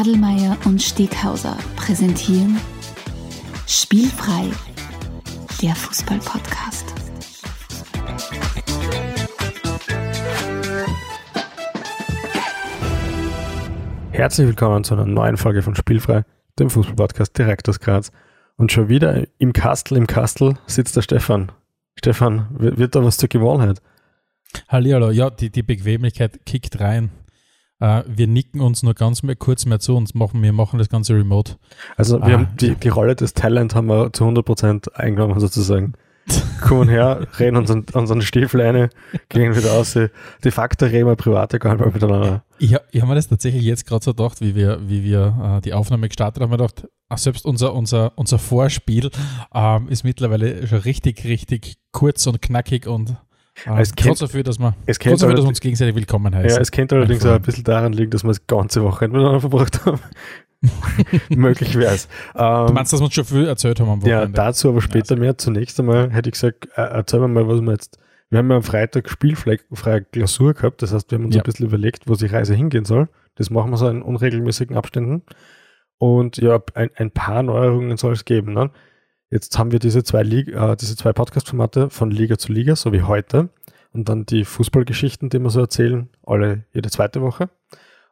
Adelmeier und Steghauser präsentieren Spielfrei, der Fußball-Podcast. Herzlich willkommen zu einer neuen Folge von Spielfrei, dem Fußball-Podcast direkt aus Graz. Und schon wieder im Kastel, im Kastel sitzt der Stefan. Stefan, wird da was zur Gewohnheit? Hallihallo, ja, die, die Bequemlichkeit kickt rein. Uh, wir nicken uns nur ganz mehr, kurz mehr zu und machen, wir machen das Ganze remote. Also wir ah, haben die, die Rolle des Talent haben wir zu 100% eingenommen sozusagen. Kommen her, reden unseren, unseren Stiefel eine, gehen wieder aus. De facto reden wir private gar nicht miteinander. Ich, ich habe mir das tatsächlich jetzt gerade so gedacht, wie wir, wie wir uh, die Aufnahme gestartet haben, wir gedacht, ach, selbst unser, unser, unser Vorspiel uh, ist mittlerweile schon richtig, richtig kurz und knackig und Ah, es trotz dafür, dass wir, es trotz dafür, dass wir uns gegenseitig willkommen heißen. Ja, es könnte allerdings auch ein bisschen daran liegen, dass wir das ganze Wochenende miteinander verbracht haben. Möglich wäre es. Ähm, du meinst, dass wir uns schon viel erzählt haben am Wochenende? Ja, dazu aber später ja, mehr. Zunächst einmal hätte ich gesagt, äh, erzählen wir mal, was wir jetzt. Wir haben ja am Freitag spielfreie Klausur gehabt, das heißt, wir haben uns ja. ein bisschen überlegt, wo die Reise hingehen soll. Das machen wir so in unregelmäßigen Abständen. Und ja, ein, ein paar Neuerungen soll es geben. Ne? Jetzt haben wir diese zwei, äh, diese zwei Podcast-Formate von Liga zu Liga, so wie heute. Und dann die Fußballgeschichten, die wir so erzählen, alle jede zweite Woche.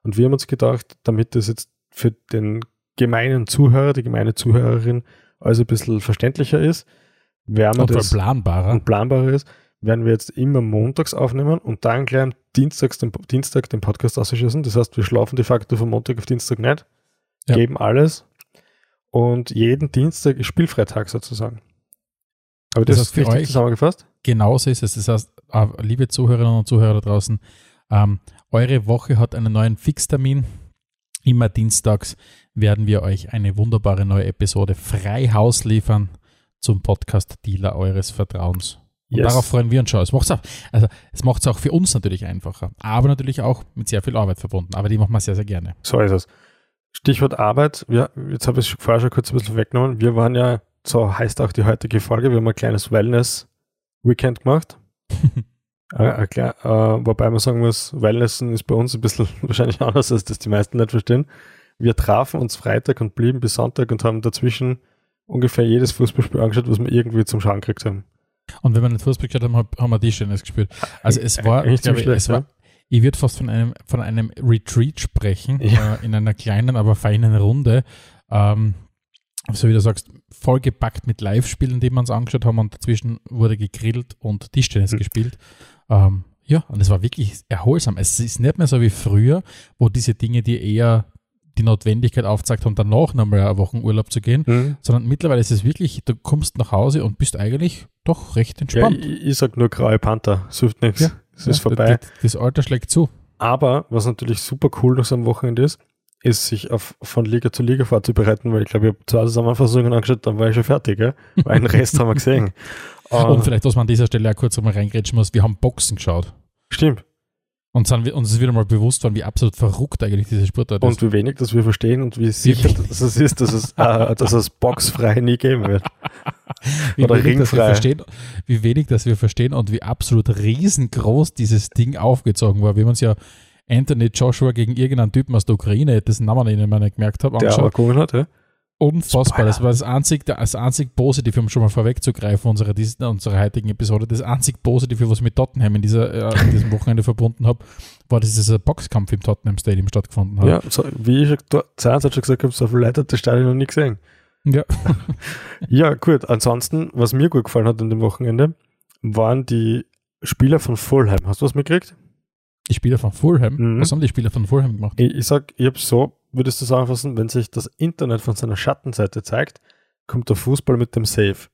Und wir haben uns gedacht, damit das jetzt für den gemeinen Zuhörer, die gemeine Zuhörerin also ein bisschen verständlicher ist, werden wir und das planbarer. und planbarer ist, werden wir jetzt immer montags aufnehmen und dann gleich am Dienstags den, Dienstag den Podcast ausschießen. Das heißt, wir schlafen de facto von Montag auf Dienstag nicht, ja. geben alles und jeden Dienstag ist Spielfreitag sozusagen. Aber das, das heißt ist richtig zusammengefasst? Genauso ist es. Das heißt, ah, liebe Zuhörerinnen und Zuhörer da draußen, ähm, eure Woche hat einen neuen Fixtermin. Immer dienstags werden wir euch eine wunderbare neue Episode frei Haus liefern zum Podcast Dealer eures Vertrauens. Und yes. darauf freuen wir uns schon. Es macht es auch, also es macht es auch für uns natürlich einfacher, aber natürlich auch mit sehr viel Arbeit verbunden. Aber die machen wir sehr, sehr gerne. So ist es. Stichwort Arbeit. Wir, jetzt habe ich es vorher schon kurz ein bisschen weggenommen. Wir waren ja, so heißt auch die heutige Folge, wir haben ein kleines Wellness-Weekend gemacht. äh, klar, äh, wobei man sagen muss, Wellnessen ist bei uns ein bisschen wahrscheinlich anders, als das die meisten nicht verstehen. Wir trafen uns Freitag und blieben bis Sonntag und haben dazwischen ungefähr jedes Fußballspiel angeschaut, was wir irgendwie zum Schauen gekriegt haben. Und wenn wir nicht Fußball geschaut haben, haben wir die Schönes gespielt. Also es war, ich, schlecht, es war, ich würde fast von einem, von einem Retreat sprechen, ja. äh, in einer kleinen, aber feinen Runde. Ähm, so wie du sagst, vollgepackt mit Live-Spielen, die wir uns angeschaut haben und dazwischen wurde gegrillt und Tischtennis mhm. gespielt. Ähm, ja, und es war wirklich erholsam. Es ist nicht mehr so wie früher, wo diese Dinge, die eher die Notwendigkeit aufzeigt haben, danach nochmal eine Woche Urlaub zu gehen, mhm. sondern mittlerweile ist es wirklich, du kommst nach Hause und bist eigentlich doch recht entspannt. Ja, ich, ich sag nur graue Panther, sucht nichts. Ja. Es ja, ist vorbei. Das, das Alter schlägt zu. Aber was natürlich super cool noch so am Wochenende ist, ist, sich auf, von Liga zu Liga vorzubereiten, weil ich glaube, ich habe zwei Zusammenfassungen angeschaut, dann war ich schon fertig, gell? weil einen Rest haben wir gesehen. Und vielleicht, was man an dieser Stelle auch kurz einmal reingrätschen muss, wir haben Boxen geschaut. Stimmt. Und sind uns ist wieder mal bewusst worden, wie absolut verrückt eigentlich diese Sportart ist. Und wie wenig, dass wir verstehen und wie sicher dass es ist, dass es, äh, dass es boxfrei nie geben wird. Wie Oder wenig, ringfrei. Verstehen, wie wenig, dass wir verstehen und wie absolut riesengroß dieses Ding aufgezogen war. Wie man es ja Anthony Joshua gegen irgendeinen Typen aus der Ukraine, dessen Namen ich nicht gemerkt habe, Der aber gewonnen hat, ja? Unfassbar. Das war das einzig, das einzig Positive, um schon mal vorwegzugreifen, unserer, unserer heutigen Episode, das einzig Positive, was ich mit Tottenham in, dieser, äh, in diesem Wochenende verbunden habe, war, dass dieser Boxkampf im Tottenham Stadium stattgefunden hat. Ja, so, wie ich schon gesagt habe, so viele Leute hat das Stadion noch nie gesehen. Ja. ja, gut. Ansonsten, was mir gut gefallen hat an dem Wochenende, waren die Spieler von Fulham. Hast du was mitgekriegt? Die Spieler von Fulham? Mhm. Was haben die Spieler von Fulham gemacht? Ich, ich sag, ich habe so würdest du zusammenfassen, wenn sich das Internet von seiner Schattenseite zeigt, kommt der Fußball mit dem Safe.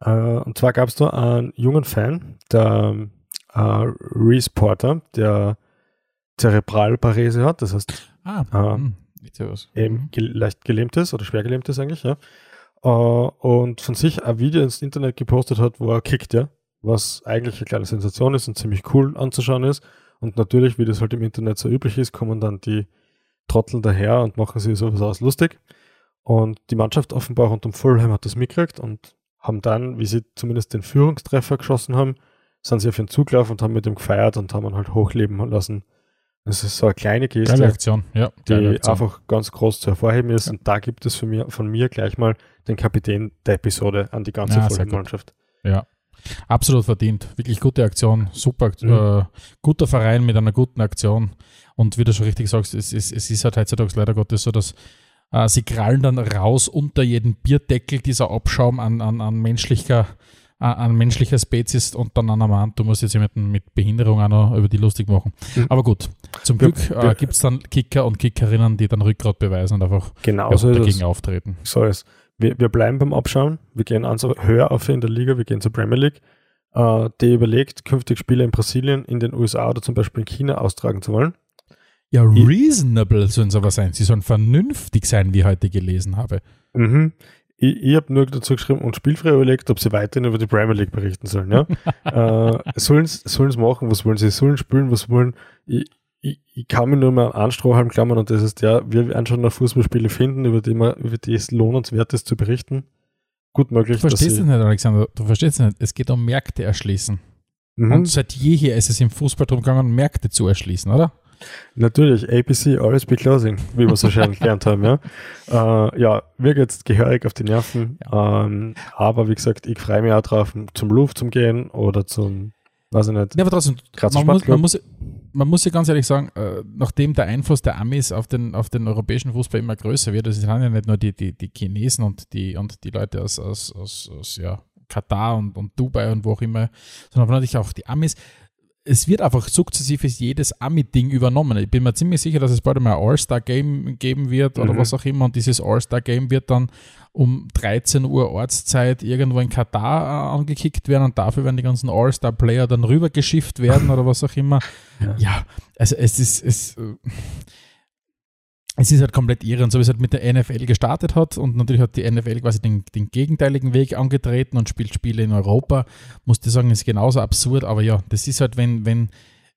Äh, und zwar gab es da einen jungen Fan, der äh, Reese Porter, der Zerebralparese hat, das heißt ah, äh, hm, eben mhm. ge leicht gelähmt ist oder schwer gelähmt ist eigentlich, ja. Uh, und von sich ein Video ins Internet gepostet hat, wo er kickt, ja, was eigentlich eine kleine Sensation ist und ziemlich cool anzuschauen ist. Und natürlich, wie das halt im Internet so üblich ist, kommen dann die trotteln daher und machen sich sowas aus lustig. Und die Mannschaft offenbar rund um Fulham hat das mitgekriegt und haben dann, wie sie zumindest den Führungstreffer geschossen haben, sind sie auf ihn zugelaufen und haben mit ihm gefeiert und haben ihn halt hochleben lassen Das ist so eine kleine Geste, Geile Aktion, ja, die Aktion. einfach ganz groß zu hervorheben ist. Ja. Und da gibt es von mir, von mir gleich mal den Kapitän der Episode an die ganze Ja, Vollmannschaft. Ja, absolut verdient. Wirklich gute Aktion, super, Mhm. äh, guter Verein mit einer guten Aktion. Und wie du schon richtig sagst, es, ist- es ist halt heutzutage leider Gottes so, dass äh, sie krallen dann raus unter jeden Bierdeckel dieser Abschaum an, an, an menschlicher an an menschlicher Spezies und dann an einem Mann, du musst jetzt jemanden mit Behinderung auch noch über die lustig machen. Mhm. Aber gut, zum Glück äh, gibt es dann Kicker und Kickerinnen, die dann Rückgrat beweisen und einfach Genau ja, so dagegen es. auftreten. So ist wir, wir bleiben beim Abschauen. Wir gehen also höher auf in der Liga, wir gehen zur Premier League. Äh, die überlegt, künftig Spiele in Brasilien, in den USA oder zum Beispiel in China austragen zu wollen. Ja, reasonable sollen sie aber sein. Sie sollen vernünftig sein, wie ich heute gelesen habe. Mhm. Ich, ich habe nur dazu geschrieben und spielfrei überlegt, ob sie weiterhin über die Premier League berichten sollen. Ja? äh, sollen sie machen, was wollen sie? Sollen spielen, was wollen? Ich, ich, ich kann mich nur mal an einen Strohhalm klammern und das ist ja, wir werden schon noch Fußballspiele finden, über die, man, über die es lohnenswert ist zu berichten. Gut möglich, Du verstehst es nicht, Alexander. Du verstehst es nicht. Es geht um Märkte erschließen. Mhm. Und seit jeher ist es im Fußball darum gegangen, Märkte zu erschließen, oder? Natürlich, APC, always be closing, wie wir so schön gelernt haben, ja. Äh, ja, mir geht's gehörig auf die Nerven, ähm, aber wie gesagt, ich freue mich auch drauf, zum Louvre zum gehen oder zum, weiß ich nicht, Ja, aber trotzdem, man muss, man, muss, man muss ja ganz ehrlich sagen, äh, nachdem der Einfluss der Amis auf den, auf den europäischen Fußball immer größer wird, das sind ja nicht nur die, die, die Chinesen und die, und die Leute aus, aus, aus, aus ja, Katar und, und Dubai und wo auch immer, sondern natürlich auch die Amis. Es wird einfach sukzessive jedes Ami-Ding übernommen. Ich bin mir ziemlich sicher, dass es bald mal ein All-Star-Game geben wird oder Mhm. was auch immer. Und dieses All-Star-Game wird dann um 13 Uhr Ortszeit irgendwo in Katar äh, angekickt werden und dafür werden die ganzen All-Star-Player dann rübergeschifft werden oder was auch immer. Ja. Ja, also es ist, es, äh, es ist halt komplett irre. Und so wie es halt mit der NFL gestartet hat und natürlich hat die NFL quasi den, den gegenteiligen Weg angetreten und spielt Spiele in Europa, musste ich sagen, ist genauso absurd. Aber ja, das ist halt, wenn, wenn,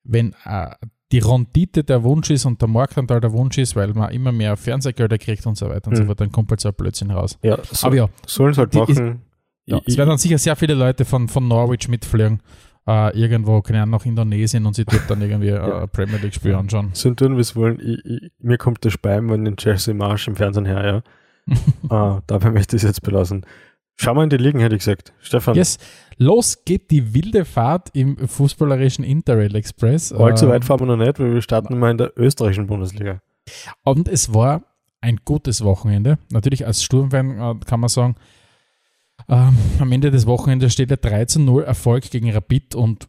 wenn äh, die Rendite der Wunsch ist und der Marktanteil der Wunsch ist, weil man immer mehr Fernsehgelder kriegt und so weiter und so Mhm. fort, dann kommt halt so ein Blödsinn raus. ja, so, Aber ja, sollen es halt die ist- machen. ja, Ich- es werden dann sicher sehr viele Leute von, von Norwich mitfliegen, äh, irgendwo, keine Ahnung, nach Indonesien und sie dort dann irgendwie Ja. äh, Premier League-Spiel anschauen. sollen tun, wie es wollen. Ich, ich, mir kommt der Speim, wenn den Jesse Marsch im Fernsehen her, ja. äh, dabei möchte ich es jetzt belassen. Schau mal in die Ligen, hätte ich gesagt. Stefan, Yes, los geht die wilde Fahrt im fußballerischen Interrail Express. allzu Ähm, weit fahren wir noch nicht, weil wir starten mal in der österreichischen Bundesliga. Und es war ein gutes Wochenende. Natürlich als Sturmfan äh, kann man sagen, ähm, am Ende des Wochenendes steht der 13-0 Erfolg gegen Rapid und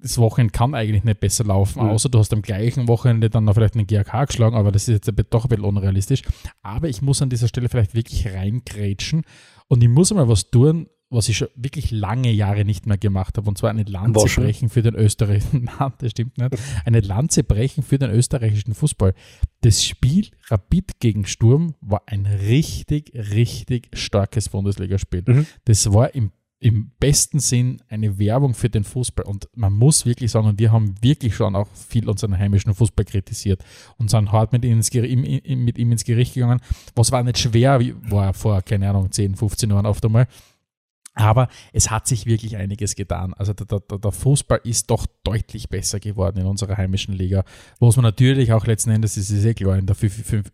das Wochenende kann eigentlich nicht besser laufen, Mhm. außer du hast am gleichen Wochenende dann noch vielleicht einen GAK geschlagen, aber das ist jetzt doch ein bisschen unrealistisch. Aber ich muss an dieser Stelle vielleicht wirklich reingrätschen und ich muss mal was tun, was ich schon wirklich lange Jahre nicht mehr gemacht habe, und zwar eine Lanze Waschen? brechen für den österreichischen, nein, das stimmt nicht, eine Lanze brechen für den österreichischen Fußball. Das Spiel Rapid gegen Sturm war ein richtig, richtig starkes Bundesligaspiel. Mhm. Das war im, im besten Sinn eine Werbung für den Fußball. Und man muss wirklich sagen, und wir haben wirklich schon auch viel unseren heimischen Fußball kritisiert und sind hart mit ihm ins, Geri- im- im- mit ihm ins Gericht gegangen. Was war nicht schwer, war vor, keine Ahnung, 10, 15 Jahren oft einmal. Aber es hat sich wirklich einiges getan. Also der, der, der Fußball ist doch deutlich besser geworden in unserer heimischen Liga, wo es man natürlich auch letzten Endes, das ist eh klar, in der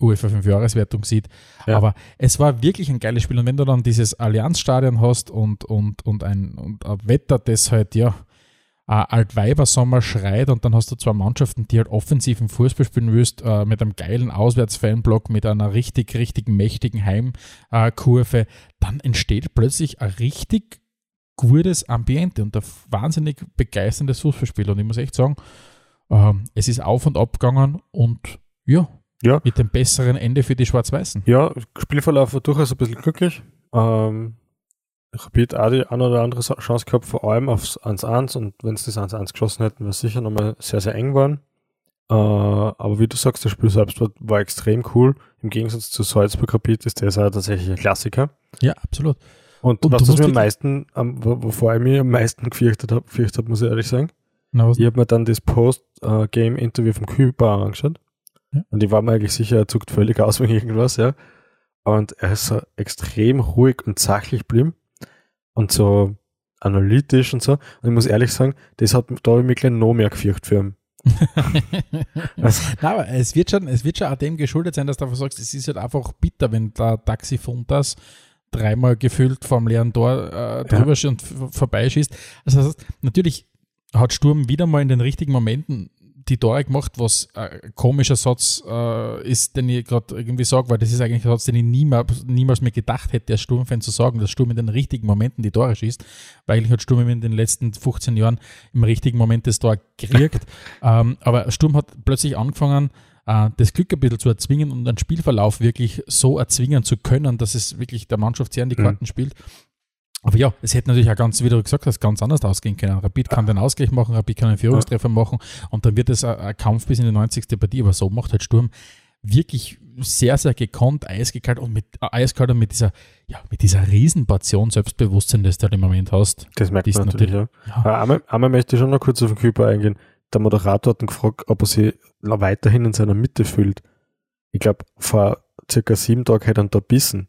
UEFA 5-Jahreswertung sieht. Ja. Aber es war wirklich ein geiles Spiel. Und wenn du dann dieses Allianzstadion hast und, und, und, ein, und ein Wetter, das halt, ja, äh, Altweibersommer schreit und dann hast du zwei Mannschaften, die halt offensiven Fußball spielen willst, äh, mit einem geilen Auswärtsfanblock, mit einer richtig, richtig mächtigen Heimkurve, dann entsteht plötzlich ein richtig gutes Ambiente und ein wahnsinnig begeisterndes Fußballspiel. Und ich muss echt sagen, ähm, es ist auf und ab gegangen und ja, Ja. mit dem besseren Ende für die Schwarz-Weißen. Ja, Spielverlauf war durchaus ein bisschen glücklich. Ähm, Rapid auch die eine oder andere Chance gehabt, vor allem aufs 1-1 und wenn es das 1-1 geschossen hätten, wäre es sicher nochmal sehr, sehr eng geworden. Äh, aber wie du sagst, das Spiel selbst war, war extrem cool. Im Gegensatz zu Salzburg Rapid ist der ja tatsächlich ein Klassiker. Ja, absolut. Und, Und was das mir am meisten, am- wo- wovor ich mich am meisten gefürchtet habe, gefürchtet hab, muss ich ehrlich sagen, Na, ich habe mir dann das Post-Game-Interview vom Kühlbar angeschaut. Ja. Und ich war mir eigentlich sicher, er zuckt völlig aus wegen irgendwas, ja. Und er ist so extrem ruhig und sachlich geblieben. Und so analytisch und so. Und ich muss ehrlich sagen, das hat, da habe ich mich gleich noch mehr gefürchtet für ihn. also. Nein, aber es wird, schon, es wird schon auch dem geschuldet sein, dass du einfach sagst, es ist halt einfach bitter, wenn der Taxifund das dreimal gefüllt vom leeren Tor äh, drüber ja. und vorbeischießt. Also das heißt, natürlich hat Sturm wieder mal in den richtigen Momenten die Tore gemacht, was ein komischer Satz äh, ist, den ich gerade irgendwie sage, weil das ist eigentlich ein Satz, den ich niemals, niemals mehr gedacht hätte, als Sturmfan zu sagen, dass Sturm in den richtigen Momenten die Tore schießt, weil eigentlich hat Sturm in den letzten 15 Jahren im richtigen Moment das Tor gekriegt. ähm, aber Sturm hat plötzlich angefangen, äh, das Glück ein bisschen zu erzwingen und einen Spielverlauf wirklich so erzwingen zu können, dass es wirklich der Mannschaft sehr in die. Karten mhm. spielt. Aber ja, es hätte natürlich auch ganz, wie du gesagt hast, ganz anders ausgehen können. Rapid kann den Ausgleich machen, Rapid kann einen Führungstreffer machen und dann wird es ein, Kampf bis in die 90. Partie. Aber so macht halt Sturm wirklich sehr, sehr gekonnt, eiskalt und mit äh, eiskalt und mit dieser, ja, mit dieser Riesenportion Selbstbewusstsein, das du halt im Moment hast. Das merkt man natürlich, natürlich ja. ja. Einmal, einmal möchte ich schon noch kurz auf den Körper eingehen. Der Moderator hat ihn gefragt, ob er sich weiterhin in seiner Mitte fühlt. Ich glaube, vor circa sieben Tagen hätte er da bissen.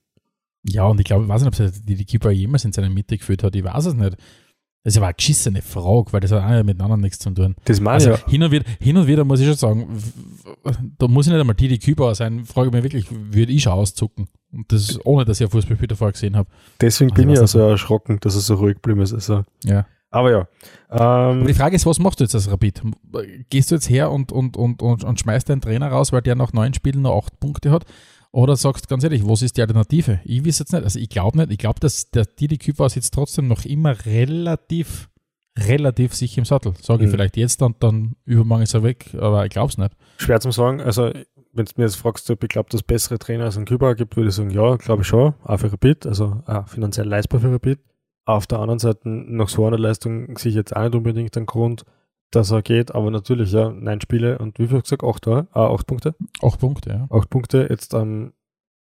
Ja, und ich glaube, ich weiß nicht, ob die, die Keeper jemals in seiner Mitte geführt hat. Ich weiß es nicht. Das ist aber eine geschissene Frage, weil das hat auch miteinander nichts zu tun. Das meine also, ja. hin, und wieder, hin und wieder muss ich schon sagen, da muss ich nicht einmal die, die Keeper sein, frage ich mich wirklich, würde ich schon auszucken? Und das ist ohne, dass ich ein Fußballspieler vorher gesehen habe. Deswegen also bin ich ja so erschrocken, dass er so ruhig geblieben ist. Also. Ja. Aber ja. Ähm, aber die Frage ist, was machst du jetzt als Rapid? Gehst du jetzt her und, und, und, und, und schmeißt deinen Trainer raus, weil der nach neun Spielen nur acht Punkte hat? Oder sagst ganz ehrlich, was ist die Alternative? Ich weiß jetzt nicht. Also ich glaube nicht. Ich glaube, dass der Didi Küpper sitzt trotzdem noch immer relativ, relativ sicher im Sattel. Sage ich mhm. vielleicht jetzt und dann übermorgen ist er weg, aber ich glaube es nicht. Schwer zu sagen. Also wenn du mir jetzt fragst, ob ich glaube, dass es bessere Trainer als ein Küpper gibt, würde ich sagen, ja, glaube ich schon. Auch für Rapid, also auch finanziell leistbar für Rapid. Auf der anderen Seite, nach so einer Leistung sehe ich jetzt auch nicht unbedingt einen Grund, dass er geht, aber natürlich, ja, neun Spiele und wie viel gesagt? Acht, Tore? Ah, acht Punkte? Acht Punkte, ja. Acht Punkte. Jetzt am,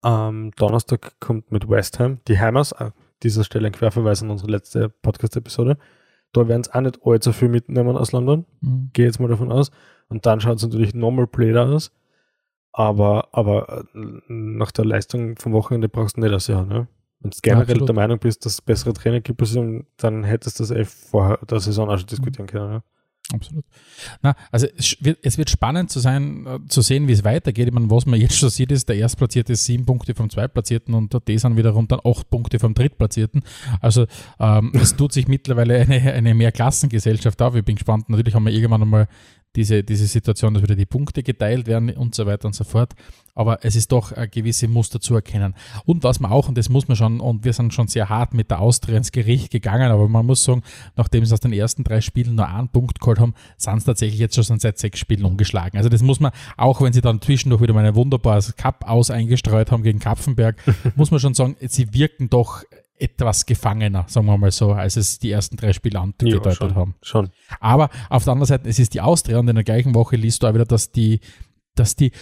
am Donnerstag kommt mit West Ham die Hammers. An dieser Stelle ein Querverweis an unsere letzte Podcast-Episode. Da werden es auch nicht allzu viel mitnehmen aus London. Mhm. Gehe jetzt mal davon aus. Und dann schaut es natürlich normal Player aus. Aber, aber äh, nach der Leistung vom Wochenende brauchst du nicht das Jahr, ne? Wenn du generell ja, der Meinung bist, dass es bessere Trainer gibt, dann hättest du das eh vorher der Saison auch schon diskutieren können. Ja? Absolut. Na, also es wird, es wird spannend zu sein, äh, zu sehen, wie es weitergeht. Ich meine, was man jetzt schon sieht, ist, der Erstplatzierte ist sieben Punkte vom Zweitplatzierten und der sind wiederum dann acht Punkte vom Drittplatzierten. Also ähm, es tut sich mittlerweile eine, eine Mehrklassengesellschaft auf. Ich bin gespannt. Natürlich haben wir irgendwann einmal diese, diese Situation, dass wieder die Punkte geteilt werden und so weiter und so fort. Aber es ist doch ein gewisse Muster zu erkennen. Und was man auch, und das muss man schon, und wir sind schon sehr hart mit der Austria ins Gericht gegangen, aber man muss sagen, nachdem sie aus den ersten drei Spielen nur einen Punkt geholt haben, sind es tatsächlich jetzt schon seit sechs Spielen umgeschlagen. Also das muss man, auch wenn sie dann zwischendurch wieder mal ein wunderbares Cup aus eingestreut haben gegen Kapfenberg, muss man schon sagen, sie wirken doch etwas gefangener, sagen wir mal so, als es die ersten drei Spiele angedeutet ja, haben. Schon. Aber auf der anderen Seite, es ist die Austria und in der gleichen Woche liest du auch wieder, dass die, dass die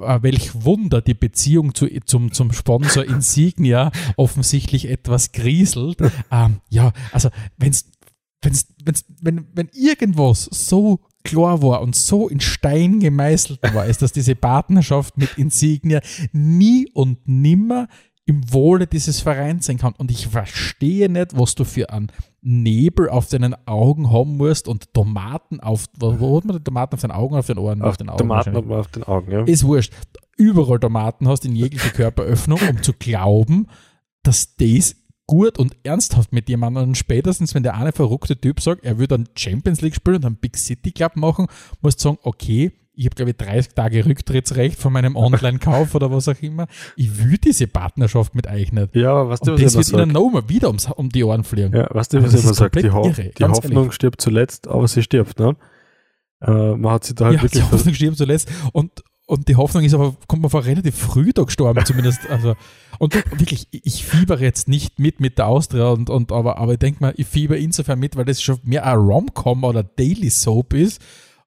äh, welch Wunder die Beziehung zu, zum, zum Sponsor Insignia offensichtlich etwas grieselt. Ähm, ja, also wenn's, wenn's, wenn's, wenn, wenn irgendwas so klar war und so in Stein gemeißelt war, ist, dass diese Partnerschaft mit Insignia nie und nimmer im Wohle dieses Vereins sein kann. Und ich verstehe nicht, was du für einen Nebel auf deinen Augen haben musst und Tomaten auf, wo, hat man die Tomaten auf den Augen, auf den Ohren? Auf, auf den Augen Tomaten hat man auf den Augen, ja. Ist wurscht. Überall Tomaten hast in jeglicher Körperöffnung, um zu glauben, dass das gut und ernsthaft mit jemandem und spätestens, wenn der eine verrückte Typ sagt, er würde dann Champions League spielen und einen Big City Club machen, musst du sagen, okay, ich habe, glaube ich, 30 Tage Rücktrittsrecht von meinem Online-Kauf oder was auch immer. Ich will diese Partnerschaft mit euch nicht. Ja, was du, was das wird ihnen nochmal wieder ums, um die Ohren fliegen. Ja, was du, was ich immer sage, die, Ho irre, die Hoffnung ehrlich. stirbt zuletzt, aber sie stirbt, ne? Äh, man hat sie da halt ja, wirklich... die Hoffnung stirbt zuletzt und, und die Hoffnung ist aber, kommt man vor relativ früh da gestorben, zumindest. Also, und wirklich, ich fiebere jetzt nicht mit mit der Austria, und, und, aber, aber ich denke mal, ich fieber insofern mit, weil das schon mehr ein Rom-Com oder Daily Soap ist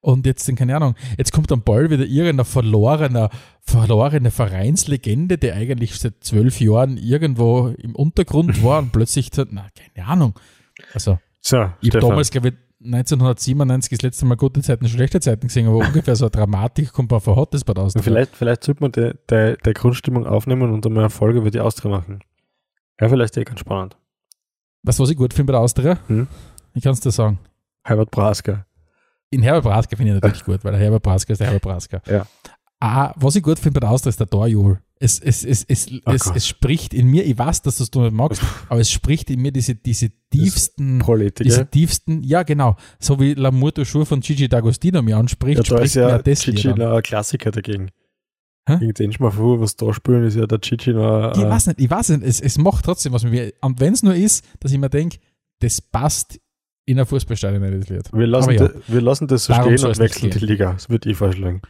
und jetzt, keine Ahnung, jetzt kommt dann bald wieder irgendein verlorener, verlorene Vereinslegende, der eigentlich seit zwölf Jahren irgendwo im Untergrund war und plötzlich, na, keine Ahnung. Also, so, ich habe damals, glaube ich, 1997 das letzte Mal gute Zeiten, schlechte Zeiten gesehen, aber ungefähr so eine Dramatik kommt man vor Hot das aus. Vielleicht, vielleicht sollte man die, die, die Grundstimmung aufnehmen und einmal eine Folge über die Austria machen. Ja, vielleicht eh ganz spannend. Weißt du, was ich gut finde bei der Austria? Hm? Ich kann es dir sagen. Herbert Brasker. In Herbert Braska finde ich natürlich gut, weil der Herbert Braska ist der Herbert Braska. Ja. Ah, was ich gut finde bei der Austria ist der Torjubel. Es, es, es, es, oh es, es, spricht in mir, ich weiß, dass du es nicht magst, aber es spricht in mir diese, diese tiefsten, diese tiefsten, ja genau, so wie L'amour du Jour von Gigi D'Agostino mir anspricht, ja, da spricht ist ja das Gigi noch ein Klassiker dagegen. Hä? Gegen den mal vor, was da spielen, ist ja der Gigi noch. Äh ich weiß nicht, ich weiß nicht, es, es macht trotzdem was mit mir. Und wenn es nur ist, dass ich mir denke, das passt in ein Fußballstadion Lied. Wir lassen, ja, wir lassen das so stehen und wechseln die Liga. Das würde ich vorschlagen.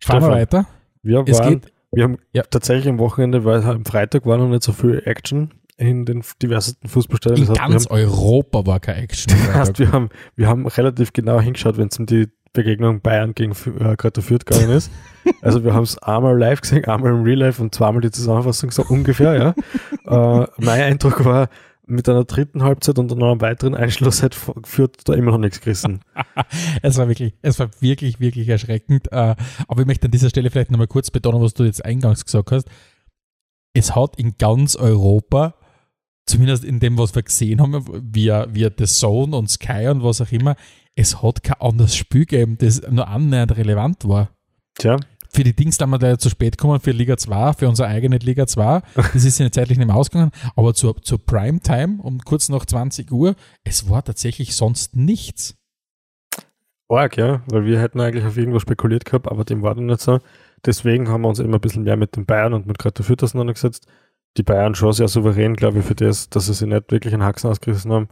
Fahren wir weiter. Wir, waren, wir haben ja. tatsächlich am Wochenende, weil am Freitag war noch nicht so viel Action in den diversesten Fußballstadien. In das heißt, ganz haben, Europa war keine Action. Das heißt, wir haben, wir haben relativ genau hingeschaut, wenn es um die Begegnung Bayern gegen äh, Greuther Fürth gegangen ist. Also wir haben es einmal live gesehen, einmal im Real Life und zweimal die Zusammenfassung so ungefähr, ja. äh, mein Eindruck war, mit einer dritten Halbzeit und noch einem weiteren Einschluss hat führt da immer noch nichts gerissen. es war wirklich, es war wirklich, wirklich erschreckend. Äh, aber ich möchte an dieser Stelle vielleicht nochmal kurz betonen, was du jetzt eingangs gesagt hast. Es hat in ganz Europa, zumindest in dem, was wir gesehen haben, via, via The Zone und Sky und was auch immer, es hat kein anderes Spiel gegeben, das nur annähernd relevant war. Tja für die Dings da wir leider zu spät kommen, für Liga 2, für unsere eigene Liga 2. Das ist ja zeitlich nicht mehr ausgegangen. Aber zur, zur Primetime um kurz nach 20 Uhr, es war tatsächlich sonst nichts. Org, ja, weil wir hätten eigentlich auf irgendwas spekuliert gehabt, aber dem war dann nicht so. Deswegen haben wir uns immer ein bisschen mehr mit den Bayern und mit Greuther Fürth auseinandergesetzt. Die Bayern schon sehr souverän, glaube ich, für das, dass sie sich nicht wirklich einen Haxen ausgerissen haben.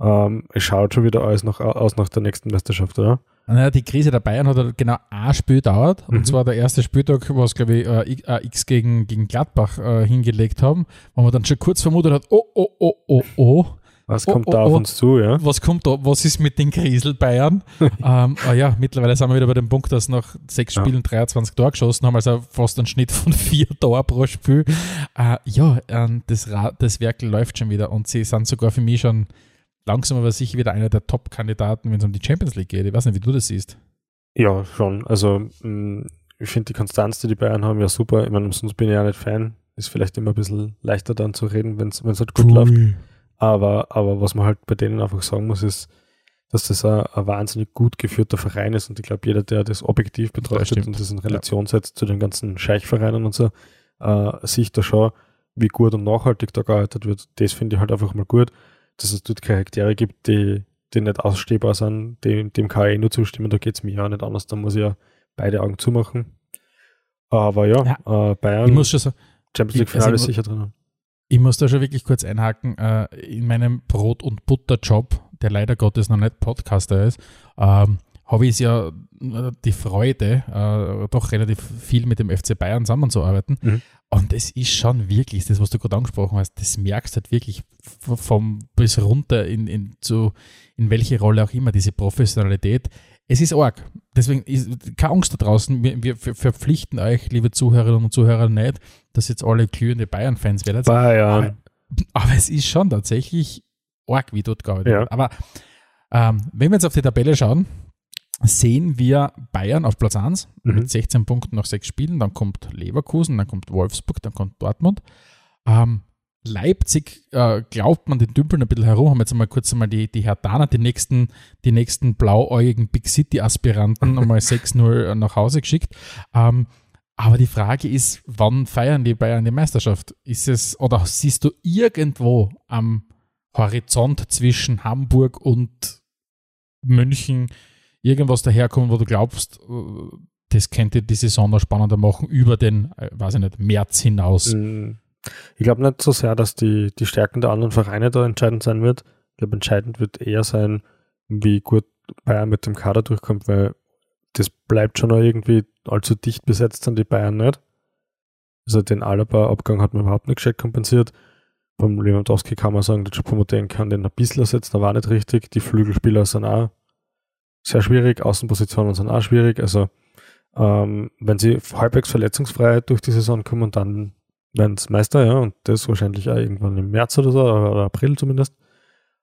Ähm, es schaut schon wieder alles nach, aus nach der nächsten Meisterschaft, oder? Naja, die Krise der Bayern hat genau ein Spiel dauert. Mhm. Und zwar der erste Spieltag, was, glaube ich, äh, X gegen, gegen Gladbach äh, hingelegt haben, wo man dann schon kurz vermutet hat, oh, oh, oh, oh, oh. Was kommt oh, oh, da auf oh, uns zu, ja? Was kommt da? Was ist mit den Krisel Bayern? ähm, ah ja, mittlerweile sind wir wieder bei dem Punkt, dass nach sechs Spielen ja. 23 Tore geschossen haben, also fast einen Schnitt von vier Tore pro Spiel. Äh, ja, äh, das, das Werk läuft schon wieder und sie sind sogar für mich schon langsam aber sicher wieder einer der Top-Kandidaten, wenn es um die Champions League geht. Ich weiß nicht, wie du das siehst. Ja, schon. Also mm, ich finde die Konstanz, die die Bayern haben, ja super. Ich meine, sonst bin ich ja nicht Fan. Ist vielleicht immer ein bisschen leichter dann zu reden, wenn es halt gut Ui. läuft. Aber, aber was man halt bei denen einfach sagen muss, ist, dass das ein, ein wahnsinnig gut geführter Verein ist und ich glaube, jeder, der das objektiv betrachtet das und das in Relation ja. setzt zu den ganzen Scheichvereinen und so, äh, sieht da schon, wie gut und nachhaltig da gearbeitet wird. Das finde ich halt einfach mal gut dass es dort Charaktere gibt, die, die nicht ausstehbar sind, dem, dem kann ich eh nur zustimmen, da geht es mir ja nicht anders, da muss ich ja beide Augen zumachen. Aber ja, ja. Äh, Bayern, ich muss schon so, Champions League Finale also ist sicher drin. Ich muss da schon wirklich kurz einhaken. Äh, in meinem Brot- und Butter-Job, der leider Gottes noch nicht Podcaster ist, ähm, habe ich ja äh, die Freude, äh, doch relativ viel mit dem FC Bayern zusammenzuarbeiten. Mhm. Und es ist schon wirklich, das, was du gerade angesprochen hast, das merkst du halt wirklich vom bis runter in, in, zu, in welche Rolle auch immer, diese Professionalität. Es ist arg. Deswegen ist keine Angst da draußen. Wir, wir verpflichten euch, liebe Zuhörerinnen und Zuhörer, nicht, dass jetzt alle glühende Bayern-Fans werdet. Bayern. Aber, aber, es ist schon tatsächlich arg, wie dort gearbeitet ja. Aber ähm, wenn wir jetzt auf die Tabelle schauen, sehen wir Bayern auf Platz 1 mhm. mit 16 Punkten nach sechs Spielen. Dann kommt Leverkusen, dann kommt Wolfsburg, dann kommt Dortmund. Ähm, Leipzig äh, glaubt man den Dümpeln ein bisschen herum, haben jetzt einmal kurz einmal die, die Hertaner, die nächsten, die nächsten blauäugigen Big City-Aspiranten einmal 6-0 nach Hause geschickt. Ähm, aber die Frage ist, wann feiern die Bayern die Meisterschaft? Ist es, oder siehst du irgendwo am Horizont zwischen Hamburg und München irgendwas daherkommen, wo du glaubst, äh, das könnte die Saison noch spannender machen über den, äh, weiß ich nicht, März hinaus? Mm, ich glaube nicht so sehr, dass die, die Stärken der anderen Vereine da entscheidend sein wird. Ich glaube, entscheidend wird eher sein, wie gut Bayern mit dem Kader durchkommt, weil das bleibt schon noch irgendwie allzu dicht besetzt sind die Bayern nicht. Also den Alaba-Abgang hat man überhaupt nicht gescheit kompensiert. Beim Lewandowski kann man sagen, der Choupo-Moting kann den ein bisschen ersetzen, aber auch nicht richtig. Die Flügelspieler sind auch sehr schwierig, Außenpositionen sind auch schwierig. Also ähm, wenn sie halbwegs verletzungsfrei durch die Saison kommen, dann werden es Meister, ja, und das wahrscheinlich auch irgendwann im März oder so, oder April zumindest.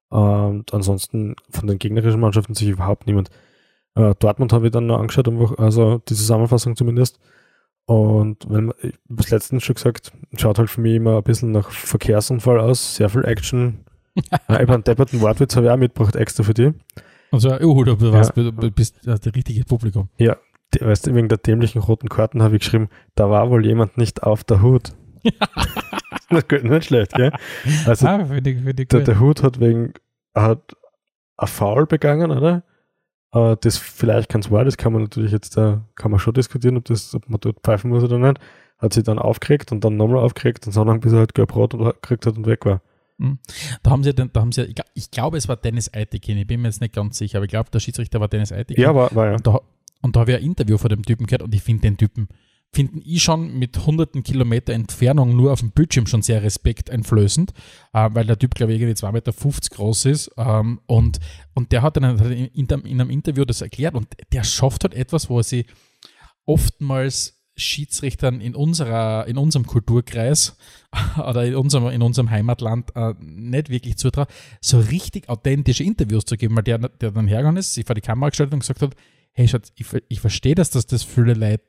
Und ansonsten von den gegnerischen Mannschaften sich überhaupt niemand. Äh, Dortmund habe ich dann noch angeschaut, also die Zusammenfassung zumindest. Und wenn man, ich habe letztens schon gesagt, schaut halt für mich immer ein bisschen nach Verkehrsunfall aus, sehr viel Action. äh, über einen depperten Wortwitz habe ich auch mitgebracht, extra für die. Und so, oh, du, warst, ja. bist das richtige Publikum. Ja, weißt du, wegen der dämlichen roten Karten habe ich geschrieben, da war wohl jemand nicht auf der Hut. das geht nicht schlecht, gell? Also, ah, find ich, find ich der, der Hut hat wegen, hat ein Foul begangen, oder? Uh, das vielleicht ganz war, das kann man natürlich jetzt, da kann man schon diskutieren, ob, das, ob man dort pfeifen muss oder nicht. Hat sich dann aufgeregt und dann nochmal aufgeregt und so lange, bis er halt gelb-rot gekriegt hat und weg war. Mhm. Da haben sie, da haben sie, ich glaube, es war Dennis Eitekin, ich bin mir jetzt nicht ganz sicher, aber ich glaube, der Schiedsrichter war Dennis Eitekin. Ja, war, war ja. Und da, und da habe ich ein Interview von dem Typen gehört und ich finde den Typen, finden ich schon mit hunderten Kilometer Entfernung nur auf dem Bildschirm schon sehr respekteinflößend, äh, weil der Typ, glaube ich, irgendwie 2,50 Meter groß ist. Ähm, und, und der hat dann in, in, einem Interview das erklärt und der schafft halt etwas, wo er sich oftmals Schiedsrichtern in, unserer, in unserem Kulturkreis oder in unserem, in unserem Heimatland äh, nicht wirklich zutraut, so richtig authentische Interviews zu geben, weil der, der dann hergegangen ist, sich vor die Kamera gestellt und gesagt hat, hey Schatz, ich, ich verstehe, dass das, das viele Leute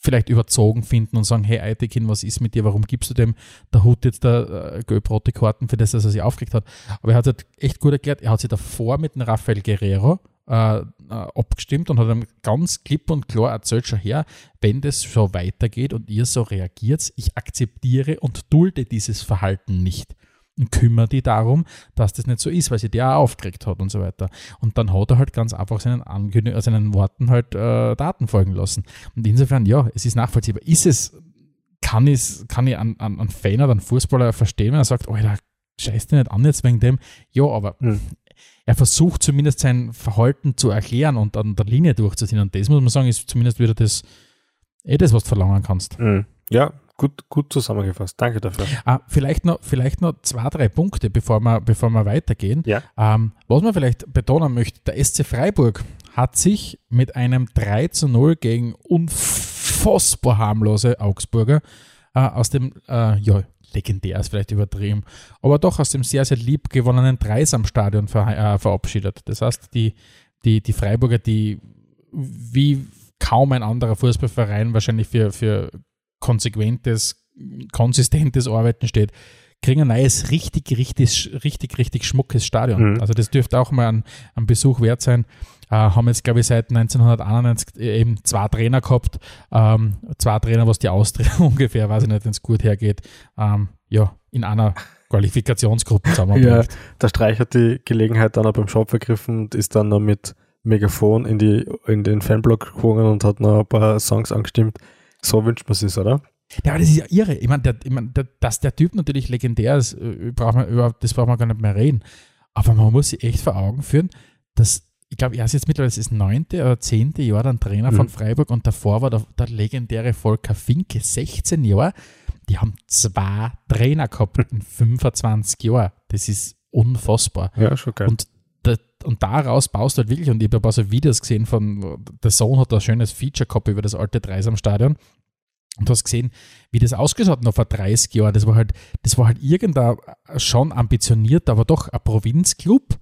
vielleicht überzogen finden und sagen, hey Eitekin, was ist mit dir, warum gibst du dem der Hut jetzt da äh, gelb-rote Karten für das, dass er sich aufgeregt hat. Aber er hat es halt echt gut erklärt, er hat sich davor mit dem Rafael Guerrero äh, äh, abgestimmt und hat ihm ganz klipp und klar erzählt, schon her, wenn das so weitergeht und ihr so reagiert, ich akzeptiere und dulde dieses Verhalten nicht und kümmere dich darum, dass das nicht so ist, weil sie der auch aufgeregt hat und so weiter. Und dann hat er halt ganz einfach seinen, Angün äh, seinen Worten halt äh, Daten folgen lassen. Und insofern, ja, es ist nachvollziehbar. Ist es, kann ich, kann ich an, an, an Fan oder an Fußballer verstehen, wenn er sagt, Alter, scheiß dir nicht an jetzt wegen dem. Ja, aber mhm. Er versucht zumindest sein Verhalten zu erklären und an der Linie durchzuziehen. Und das muss man sagen, ist zumindest wieder das, eh das, was du verlangen kannst. Mhm. Ja, Gut, gut zusammengefasst. Danke dafür. Ah, vielleicht, noch, vielleicht noch zwei, drei Punkte, bevor wir, bevor wir weitergehen. Ja. Ähm, was man vielleicht betonen möchte, der SC Freiburg hat sich mit einem 3 zu 0 gegen unfassbar harmlose Augsburger äh, aus dem, äh, ja, legendär ist vielleicht übertrieben, aber doch aus dem sehr, sehr lieb gewonnenen Dreisamstadion ver, äh, verabschiedet. Das heißt, die, die, die Freiburger, die wie kaum ein anderer Fußballverein wahrscheinlich für, für konsequentes, konsistentes Arbeiten steht, kriegen ein neues, richtig, richtig, richtig, richtig schmuckes Stadion. Mhm. Also das dürfte auch mal ein, ein Besuch wert sein. Äh, haben jetzt, glaube ich, seit 1991 eben zwei Trainer gehabt. Ähm, zwei Trainer, was die Austria ungefähr, weiß ich nicht, wenn es gut hergeht, ähm, ja, in einer Qualifikationsgruppe zusammenbringt. Ja, der Streich hat die Gelegenheit dann auch beim Shop vergriffen und ist dann noch mit Megafon in, die, in den Fanblock gegangen und hat noch ein paar Songs angestimmt. So wünscht man sich, oder? Ja, aber das ist ja irre. Ich meine, ich mein, dass der Typ natürlich legendär ist, äh, braucht man überhaupt, das braucht man gar nicht mehr reden. Aber man muss sich echt vor Augen führen, dass, ich glaube, er ist jetzt mittlerweile das neunte oder zehnte Jahr dann Trainer mhm. von Freiburg und davor war der, der, legendäre Volker Finke, 16 Jahre. Die haben zwei Trainer gehabt in 25 Jahren. Das ist unfassbar. Ja, schon geil. Und und daraus baust du halt wirklich, und ich habe ein paar so Videos gesehen von, der Sohn hat ein schönes Feature gehabt über das alte Dreisamstadion. Und du hast gesehen, wie das ausgeschaut hat noch vor 30 Jahren. Das war halt, das war halt irgendein schon ambitioniert, aber doch ein Provinzclub,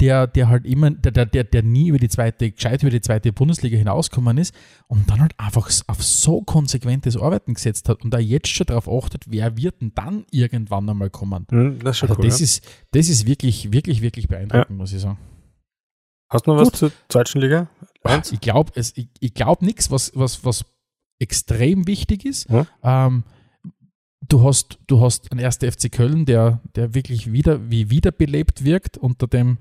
der, der halt immer, der, der, der nie über die zweite, gescheit über die zweite Bundesliga hinausgekommen ist und dann halt einfach auf so konsequentes Arbeiten gesetzt hat und da jetzt schon darauf achtet, wer wird denn dann irgendwann einmal kommen. Mhm, das ist, schon also cool, das, ja. ist, das ist wirklich, wirklich, wirklich beeindruckend, ja. muss ich sagen. Hast du noch Gut. was zur zweiten Liga? Eins? Ich glaube ich, ich glaub nichts, was, was, was extrem wichtig ist. Ja. Ähm, du hast, du hast einen 1. FC Köln, der, der wirklich wieder wie wiederbelebt wirkt unter dem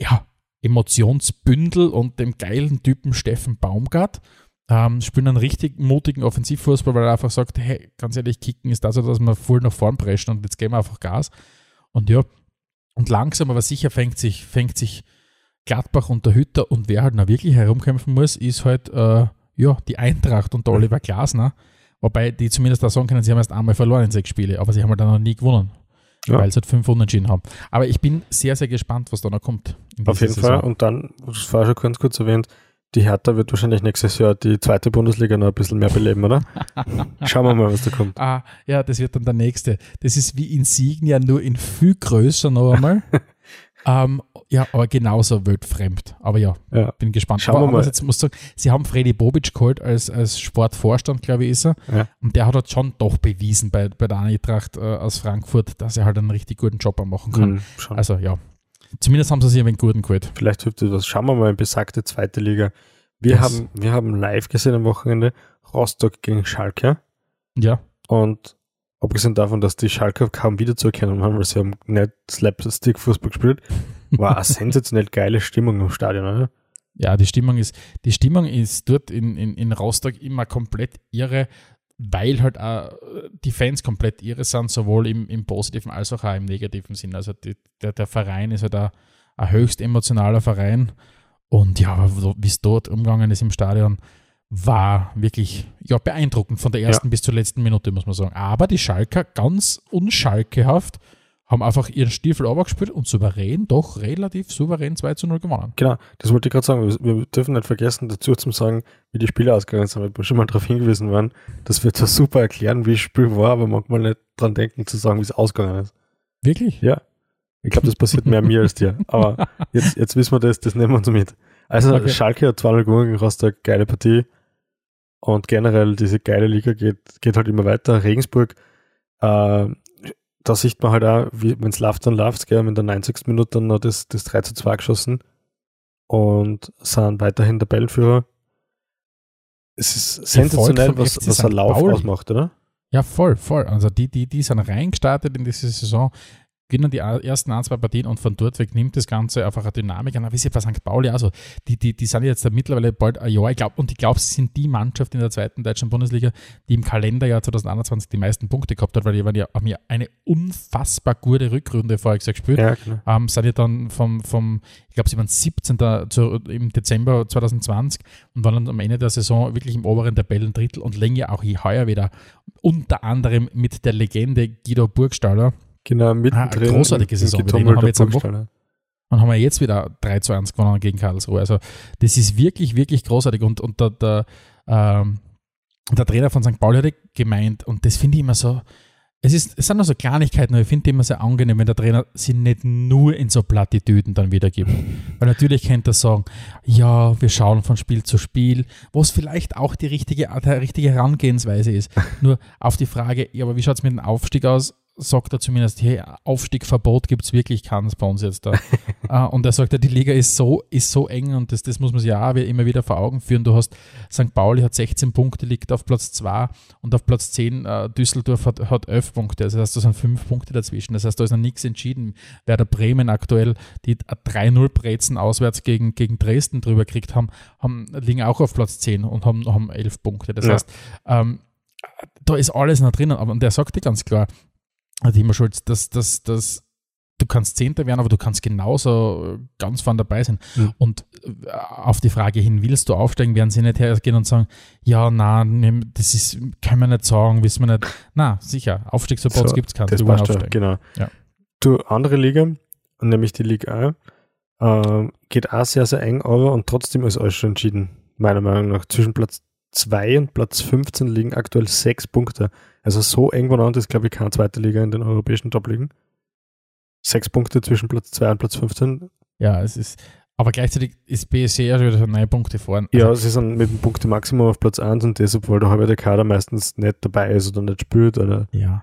ja, Emotionsbündel und dem geilen Typen Steffen Baumgart. Ähm, spielen einen richtig mutigen Offensivfußball, weil er einfach sagt, hey, ganz ehrlich, kicken ist das, dass wir voll nach vorn preschen und jetzt geben wir einfach Gas. Und ja, und langsam, aber sicher fängt sich, fängt sich Gladbach und der Hütter und wer halt noch wirklich herumkämpfen muss, ist halt äh, ja, die Eintracht und der Oliver Glasner. Wobei die zumindest da sagen können, sie haben erst einmal verloren in sechs Spiele, aber sie haben halt dann noch nie gewonnen ja. weil sie halt fünf Unentschieden haben. Aber ich bin sehr, sehr gespannt, was da noch kommt. Auf jeden Saison. Fall. Und dann, das war schon ganz kurz erwähnt, die Hertha wird wahrscheinlich nächstes Jahr die zweite Bundesliga noch ein bisschen mehr beleben, oder? Schauen wir mal, was da kommt. Ah, ja, das wird dann der nächste. Das ist wie Insignia, nur in viel größer noch einmal. Ähm, ja, aber genauso weltfremd. Aber ja, ja. bin gespannt. Schauen aber, wir mal. Jetzt muss sagen, sie haben Freddy Bobic geholt als, als Sportvorstand, glaube ich, ist er. Ja. Und der hat halt schon doch bewiesen bei, bei der Eintracht äh, aus Frankfurt, dass er halt einen richtig guten Job machen kann. Mhm, also ja. Zumindest haben sie sich ein wenig guten geholt. Vielleicht hilft das. Schauen wir mal in besagte zweite Liga. Wir, das haben, wir haben live gesehen am Wochenende Rostock gegen Schalke. Ja. Und abgesehen davon, dass die Schalke kaum wiederzuerkennen waren, weil sie haben nicht Slapstick-Fußball gespielt, war eine sensationell geile Stimmung im Stadion, oder? Ja, die Stimmung ist, die Stimmung ist dort in, in, in Rostock immer komplett irre, weil halt auch die Fans komplett irre sind, sowohl im, im positiven als auch, auch im negativen Sinn. Also die, der, der Verein ist halt auch ein höchst emotionaler Verein. Und ja, wie es dort umgegangen ist im Stadion, war wirklich ja, beeindruckend von der ersten ja. bis zur letzten Minute, muss man sagen. Aber die Schalker ganz unschalkehaft haben einfach ihren Stiefel gespielt und souverän, doch relativ souverän 2 zu 0 gewonnen. Genau, das wollte ich gerade sagen. Wir dürfen nicht vergessen, dazu zu sagen, wie die Spiele ausgegangen sind, weil wir schon mal darauf hingewiesen waren, dass wir das super erklären, wie das Spiel war, aber manchmal nicht dran denken, zu sagen, wie es ausgegangen ist. Wirklich? Ja. Ich glaube, das passiert mehr mir als dir. Aber jetzt, jetzt wissen wir das, das nehmen wir uns mit. Also okay. Schalke hat 2-0 gewonnen gegen Rostock, geile Partie. Und generell diese geile Liga geht, geht halt immer weiter. Regensburg, äh, da sieht man halt auch, wenn es läuft, dann läuft es, haben in der 90. Minute dann noch das, das 3 zu 2 geschossen und sind weiterhin Tabellenführer. Es ist sensationell, was, was ein Lauf Pauli. ausmacht, oder? Ja, voll, voll. Also die, die, die sind reingestartet in diese Saison gewinnen die ersten ein, zwei Partien und von dort weg nimmt das Ganze einfach eine Dynamik an. Wie sie bei St. Pauli, also die, die, die sind jetzt mittlerweile bald ein Jahr, ich glaube, und ich glaube, sie sind die Mannschaft in der zweiten deutschen Bundesliga, die im Kalenderjahr 2021 die meisten Punkte gehabt hat, weil die ja, haben ja eine unfassbar gute Rückrunde vorher gespielt. Ja, genau. ähm, sind ja dann vom, vom ich glaube, sie waren 17. Zu, im Dezember 2020 und waren dann am Ende der Saison wirklich im oberen Tabellendrittel und länger auch heuer wieder. Unter anderem mit der Legende Guido Burgstaller Genau, mittendrin. Ah, großartige Saison. Mit haben jetzt am Wochen, und haben wir jetzt wieder 3 zu 1 gewonnen gegen Karlsruhe. Also das ist wirklich, wirklich großartig. Und, und der, der, ähm, der Trainer von St. Pauli hat gemeint, und das finde ich immer so, es, ist, es sind nur so Kleinigkeiten, aber ich finde immer sehr angenehm, wenn der Trainer sie nicht nur in so Plattitüden dann wiedergibt. Weil natürlich könnte er sagen, ja, wir schauen von Spiel zu Spiel, wo es vielleicht auch die richtige, die richtige Herangehensweise ist. nur auf die Frage, ja, aber wie schaut es mit dem Aufstieg aus? Sagt er zumindest, hey, Aufstiegverbot gibt es wirklich keins bei uns jetzt da. uh, und er sagt, ja, die Liga ist so, ist so eng und das, das muss man sich auch immer wieder vor Augen führen. Du hast, St. Pauli hat 16 Punkte, liegt auf Platz 2 und auf Platz 10 uh, äh, Düsseldorf hat, hat 11 Punkte. Das heißt, da sind 5 Punkte dazwischen. Das heißt, da ist noch nichts entschieden. Werder Bremen aktuell, die 3-0 Brezen auswärts gegen, gegen Dresden drüber gekriegt haben, haben, liegen auch auf Platz 10 und haben, haben 11 Punkte. Das ja. heißt, ähm, da ist alles noch drinnen. Aber und der sagte ganz klar, Timo Schulz, dass, dass, dass du kannst Zehnter werden, aber du kannst genauso ganz vorne dabei sein. Mhm. Und äh, auf die Frage hin, willst du aufsteigen, werden sie nicht hergehen und sagen, ja, nein, das ist, können wir nicht sagen, wissen wir nicht. Na, sicher, Aufstiegsverbots so, gibt es keinen. Das passt aufsteigen. genau. Ja. Du, andere Liga, nämlich die Liga A, äh, geht auch sehr, sehr eng, aber und trotzdem ist alles schon entschieden, meiner Meinung nach. Zwischen Platz 2 und Platz 15 liegen aktuell sechs Punkte. Also so eng voneinander ist, glaube ich, keine zweite Liga in den europäischen Top-Ligen. Sechs Punkte zwischen Platz 2 und Platz 15. Ja, es ist, aber gleichzeitig ist BSC ja wieder neun Punkte vorne. Also ja, sie sind mit dem Punkte-Maximum auf Platz 1 und deshalb, weil da halber der Kader meistens nicht dabei ist oder nicht spielt. Oder ja.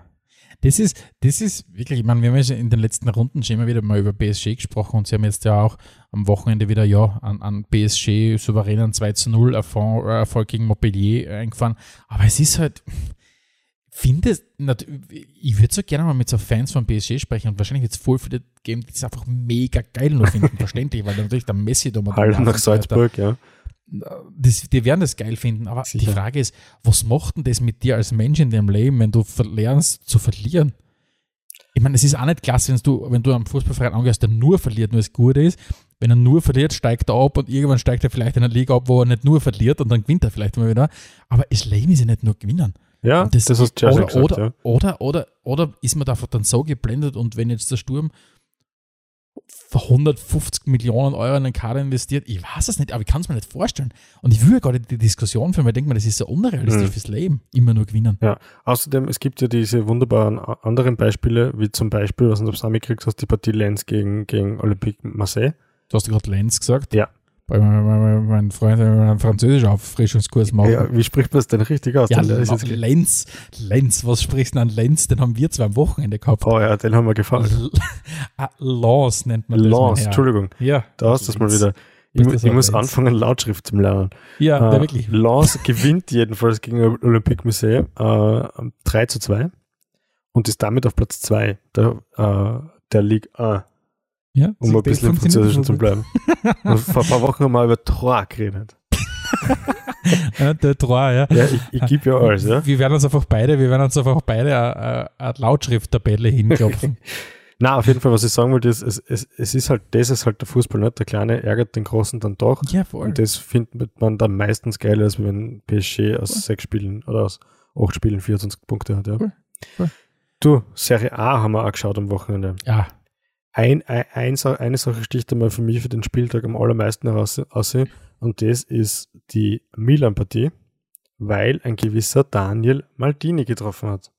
Das ist, das ist wirklich, ich meine, wir haben ja in den letzten Runden schon immer wieder mal über BSG gesprochen und sie haben jetzt ja auch am Wochenende wieder ja an, an BSG souveränen 2 zu 0 Erfolg gegen Montpellier eingefahren. Aber es ist halt, finde, ich würde so gerne mal mit so Fans von PSG sprechen und wahrscheinlich wird es voll viele geben, die es einfach mega geil nur finden, verständlich, weil natürlich der Messi da mal Halt nach Salzburg, ja. Das, die werden das geil finden, aber Sicher. die Frage ist, was macht denn das mit dir als Mensch in deinem Leben, wenn du lernst zu verlieren? Ich meine, es ist auch nicht klasse, wenn du, wenn du am Fußballverein angehörst, der nur verliert, nur das Gute ist. Wenn er nur verliert, steigt er ab und irgendwann steigt er vielleicht in eine Liga ab, wo er nicht nur verliert und dann gewinnt er vielleicht mal wieder. Aber das Leben ist ja nicht nur gewinnen. Ja, das, das hast du ja oder, gesagt, oder, ja. oder, oder, oder ist man davon dann so geblendet und wenn jetzt der Sturm 150 Millionen Euro in den Kader investiert, ich weiß es nicht, aber ich kann es mir nicht vorstellen. Und ich will ja gerade die Diskussion führen, weil ich denke mir, das ist so unrealistisch mhm. fürs Leben, immer nur gewinnen. Ja, außerdem, es gibt ja diese wunderbaren anderen Beispiele, wie zum Beispiel, was du ob du mitgekriegt hast, die Partie Lenz gegen, gegen Olympique Marseille. Du hast gerade Lenz gesagt? Ja. Mein, mein Freund einen französischen Auffrischungskurs macht. Ja, wie spricht man das denn richtig aus? Ja, Lenz, Lenz, was sprichst du an Lenz? Den haben wir zwar am Wochenende gehabt. Oh ja, den haben wir gefahren. ah, Lance nennt man das. Lance, Entschuldigung. Ja. Da hast du es mal wieder. Ich, ich muss Lenz. anfangen, Lautschrift zu lernen. Ja, äh, wirklich. Lance gewinnt jedenfalls gegen Olympique Museum äh, 3 zu 2 und ist damit auf Platz 2 der, äh, der Ligue 1. Ja, um ein bisschen im Französischen zu bleiben. vor ein paar Wochen haben wir über Trois geredet. ja, der Trois, ja. Ja, ich, ich gebe ja alles, ja. Wir werden uns einfach beide, wir werden uns einfach beide eine, eine Lautschrifttabelle hinklopfen. Na, auf jeden Fall, was ich sagen wollte, ist, es, es, es ist halt, das ist halt der Fußball, nicht? Der Kleine ärgert den Großen dann doch. Ja, voll. Und das findet man dann meistens geiler, als wenn PSG aus voll. sechs Spielen oder aus acht Spielen 24 Punkte hat, ja. Voll. Voll. Du, Serie A haben wir auch geschaut am Wochenende. Ja, ein, ein, eine Sache sticht einmal für mich für den Spieltag am allermeisten heraus und das ist die Milan-Partie, weil ein gewisser Daniel Maldini getroffen hat.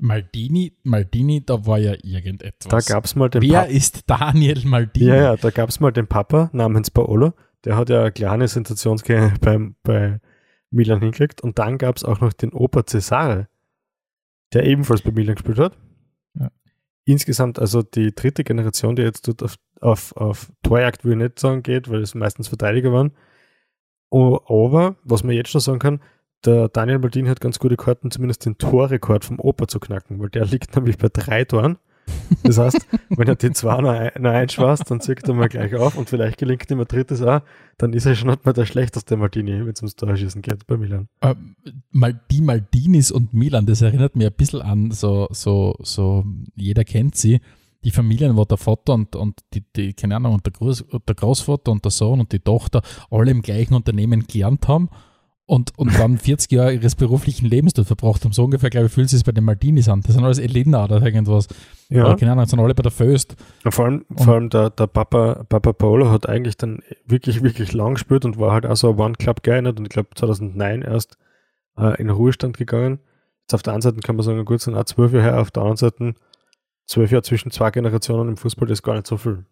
Maldini, Maldini, da war ja irgendetwas. Da gab es mal den Wer pa ist Daniel Maldini? Ja, ja, da gab es mal den Papa namens Paolo, der hat ja eine kleine Sensationskarriere bei, bei Milan hingekriegt und dann gab es auch noch den Opa Cesare, der ebenfalls bei Milan gespielt hat insgesamt also die dritte Generation, die jetzt dort auf, auf, auf Torjagd, würde ich nicht sagen, geht, weil es meistens Verteidiger waren. Aber, was man jetzt schon sagen kann, der Daniel Maldini hat ganz gute Karten, zumindest den Torrekord vom Opa zu knacken, weil der liegt nämlich bei drei Toren. Das heißt, wenn er die zwei noch, noch dann zieht er mal gleich auf und vielleicht gelingt ihm ein drittes auch, dann ist er schon nicht mehr der schlechteste Maldini, wenn es ums Torschießen geht bei Milan. Ähm, die Maldinis und Milan, das erinnert mich ein bisschen an, so, so, so, jeder kennt sie. Die Familien, wo der Vater und, und die, die, keine Ahnung, und der, Groß, der Großvater und der Sohn und die Tochter alle im gleichen Unternehmen gelernt haben und, und dann 40 Jahre ihres beruflichen Lebens dort verbracht haben. So ungefähr, glaube ich, fühlt sich bei den Martinis an. Das sind alles Elena oder irgendwas. Ja. Oder keine Ahnung, das sind alle bei der Föst. Ja, vor allem, vor allem der, der Papa, Papa Paolo hat eigentlich dann wirklich, wirklich lang gespielt und war halt auch so ein One-Club-Guy und ich glaube 2009 erst äh, in Ruhestand gegangen. Jetzt auf der einen Seite kann man sagen, gut, sind auch zwölf Jahre her, auf der anderen Seite zwölf Jahre zwischen zwei Generationen im Fußball, das ist gar nicht so viel.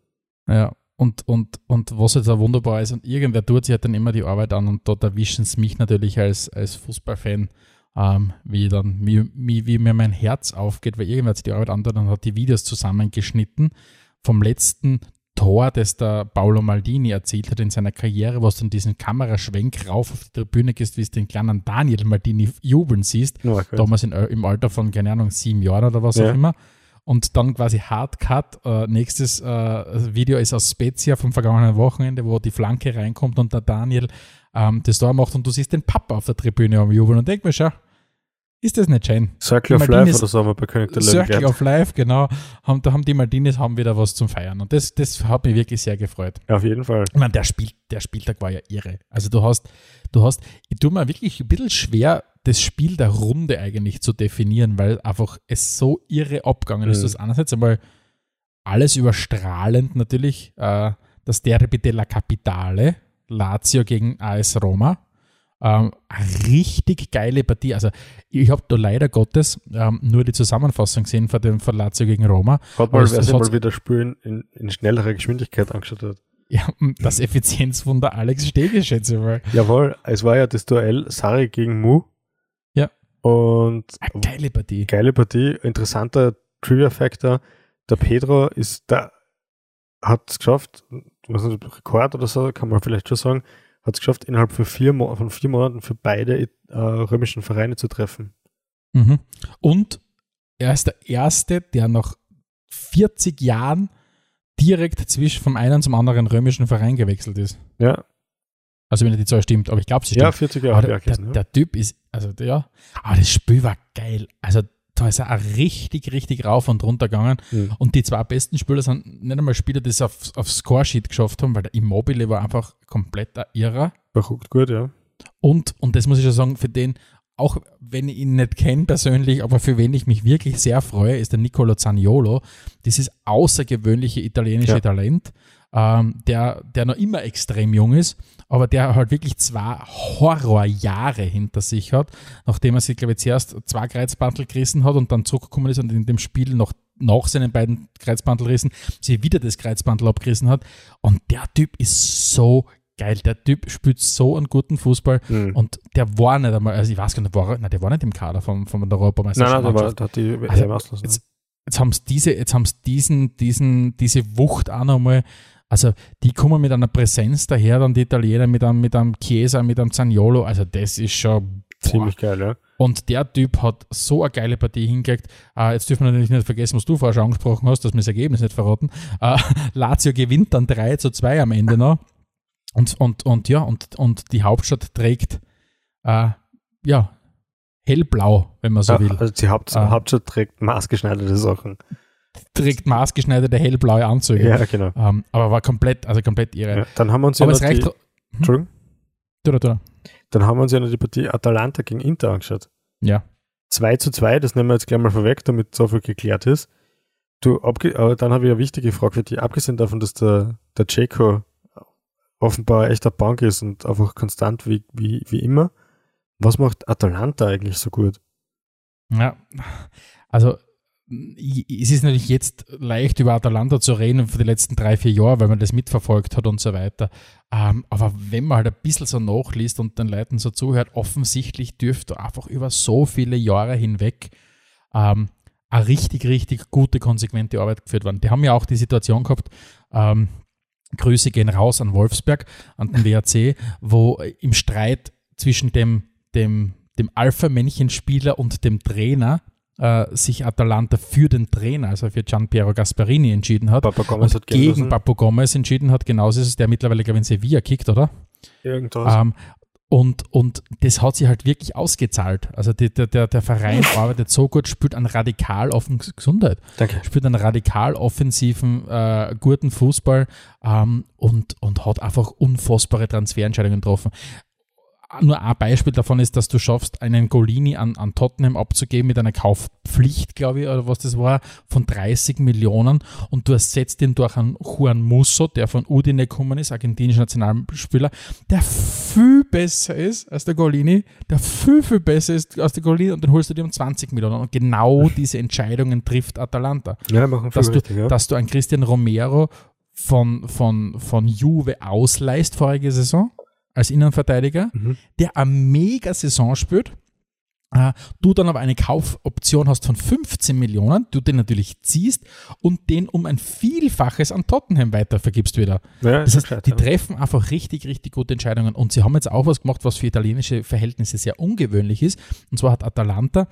Ja, und, und, und was jetzt auch wunderbar ist, und irgendwer tut sich halt dann immer die Arbeit an und dort erwischen es mich natürlich als, als Fußballfan, ähm, wie dann, wie, wie, wie, mir mein Herz aufgeht, weil irgendwer hat sich die Arbeit an und hat die Videos zusammengeschnitten vom letzten Tor, das der Paolo Maldini erzielt hat in seiner Karriere, was dann diesen Kameraschwenk rauf auf die Tribüne gehst, wie es den kleinen Daniel Maldini jubeln siehst, oh, damals in, im Alter von, keine Ahnung, sieben Jahren oder was ja. auch immer und dann quasi Hardcut. Äh, nächstes äh, Video ist aus Spezia vom vergangenen Wochenende, wo die Flanke reinkommt und der Daniel ähm, das Tor macht und du siehst den Papa auf der Tribüne am Jubeln und denk mir, schau, ist das nicht schön? Circle of Life oder so haben wir bei König der Löwen Circle of Life, genau. Haben, da haben die Martinez haben wieder was zum Feiern. Und das, das hat mich wirklich sehr gefreut. Ja, auf jeden Fall. Ich meine, der, Spiel, der Spieltag war ja irre. Also du hast, du hast, ich tue mir wirklich ein bisschen schwer, das Spiel der Runde eigentlich zu definieren, weil einfach es so irre abgegangen ist. Mhm. Das einerseits einmal alles überstrahlend natürlich, äh, das Derby della Capitale, Lazio gegen AS Roma. Ähm, eine richtig geile Partie. Also ich habe da leider Gottes ähm, nur die Zusammenfassung gesehen von dem von Lazio gegen Roma. Hat mal, wer sich mal wieder Spielen in, in schnellerer Geschwindigkeit angeschaut hat. Ja, das Effizienzwunder Alex Stege, schätze ich mal. Jawohl, es war ja das Duell Sari gegen Mu. Und Eine geile Partie. Geile Partie. Interessanter Trivia-Factor. Der Pedro ist da, hat es geschafft, was nicht, Rekord oder so, kann man vielleicht schon sagen, hat es geschafft, innerhalb von vier, von vier Monaten für beide äh, römischen Vereine zu treffen. Mhm. Und er ist der Erste, der nach 40 Jahren direkt zwischen vom einen zum anderen römischen Verein gewechselt ist. Ja, also wenn die Zahl stimmt, aber ich glaube, sie stimmt. Ja, 40 Jahre. Der, der, der, Typ ist, also ja, aber das Spiel war geil. Also da ist er richtig, richtig rauf und runter gegangen. Mhm. Und die zwei besten Spieler sind nicht einmal Spieler, die es auf, auf Scoresheet geschafft haben, weil der Immobile war einfach komplett ein Irrer. Verguckt gut, ja. Und, und das muss ich schon sagen, für den, auch wenn ich ihn nicht kenne persönlich, aber für wen ich mich wirklich sehr freue, ist der Nicolo Zaniolo. Dieses außergewöhnliche italienische ja. Talent, ähm, der, der noch immer extrem jung ist aber der halt wirklich zwei Horrorjahre hinter sich hat, nachdem er sich, glaube ich, zuerst zwei Kreuzbandel gerissen hat und dann zurückgekommen ist und in dem Spiel noch nach seinen beiden Kreuzbandelrissen sich wieder das Kreuzbandel abgerissen hat. Und der Typ ist so geil, der Typ spielt so einen guten Fußball mhm. und der war nicht einmal, also ich weiß gar nicht, war, nein, der war nicht im Kader von, der Europameisterschaft. Nein, nein, der, hat die also, jetzt, jetzt haben sie diese, jetzt haben sie diesen, diesen, diese Wucht auch nochmal, also die kommen mit einer Präsenz daher, dann die Italiener mit einem, mit einem Chiesa, mit einem Zaniolo, also das ist schon boah. ziemlich geil, ja. Und der Typ hat so eine geile Partie hingekriegt. Uh, jetzt dürfen wir natürlich nicht vergessen, was du vorher schon angesprochen hast, dass wir das Ergebnis nicht verraten. Uh, Lazio gewinnt dann 3 zu 2 am Ende noch. Und, und, und ja, und, und die Hauptstadt trägt uh, ja, hellblau, wenn man so will. Also die Haupt, Hauptstadt trägt maßgeschneiderte Sachen. Trägt maßgeschneiderte hellblaue Anzüge. Ja, genau. Ähm, aber war komplett, also komplett irre. Ja, dann haben wir uns ja aber es reicht. Die, hm? Entschuldigung? Du, du. Dann haben wir uns ja noch die Partie Atalanta gegen Inter angeschaut. Ja. 2 zu 2, das nehmen wir jetzt gleich mal vorweg, damit so viel geklärt ist. Du, aber dann habe ich eine wichtige Frage für dich. Abgesehen davon, dass der, der Ceco offenbar echt eine Bank ist und einfach konstant wie, wie, wie immer, was macht Atalanta eigentlich so gut? Ja, also es ist natürlich jetzt leicht über Atalanta zu reden für die letzten drei, vier Jahre, weil man das mitverfolgt hat und so weiter. Ähm, aber wenn man halt ein bisschen so nachliest und den Leuten so zuhört, offensichtlich dürfte einfach über so viele Jahre hinweg ähm, eine richtig, richtig gute, konsequente Arbeit geführt werden. Die haben ja auch die Situation gehabt, ähm, Grüße gehen raus an Wolfsberg, an den WAC, wo im Streit zwischen dem, dem, dem Alpha-Männchen-Spieler und dem Trainer äh, sich Atalanta für den Trainer, also für Gianpiero Gasparini entschieden hat. Papa Gomez hat gegen lassen. Papo Gomez entschieden hat. Genauso ist es, der mittlerweile, glaube ich, in Sevilla kickt, oder? Irgendwas. Ähm, und, und das hat sich halt wirklich ausgezahlt. Also die, der, der, der Verein arbeitet so gut, spielt einen radikal offen Gesundheit. Danke. Spielt einen radikal offensiven, äh, guten Fußball ähm, und, und hat einfach unfassbare Transferentscheidungen getroffen nur ein Beispiel davon ist, dass du schaffst, einen Golini an, an Tottenham abzugeben mit einer Kaufpflicht, glaube ich, oder was das war, von 30 Millionen und du ersetzt ihn durch einen Juan Musso, der von Udine gekommen ist, argentinischer Nationalspieler, der viel besser ist als der Golini, der viel, viel besser ist als der Golini und dann holst du dir um 20 Millionen und genau diese Entscheidungen trifft Atalanta. Ja, machen dass, du, richtig, ja. dass du einen Christian Romero von, von, von Juve ausleist vorige Saison als Innenverteidiger, mhm. der eine mega Saison spielt. Uh, du dann aber eine Kaufoption hast von 15 Millionen, du den natürlich ziehst und den um ein Vielfaches an Tottenham weitervergibst wieder. Ja, das heißt, die treffen einfach richtig, richtig gute Entscheidungen. Und sie haben jetzt auch was gemacht, was für italienische Verhältnisse sehr ungewöhnlich ist. Und zwar hat Atalanta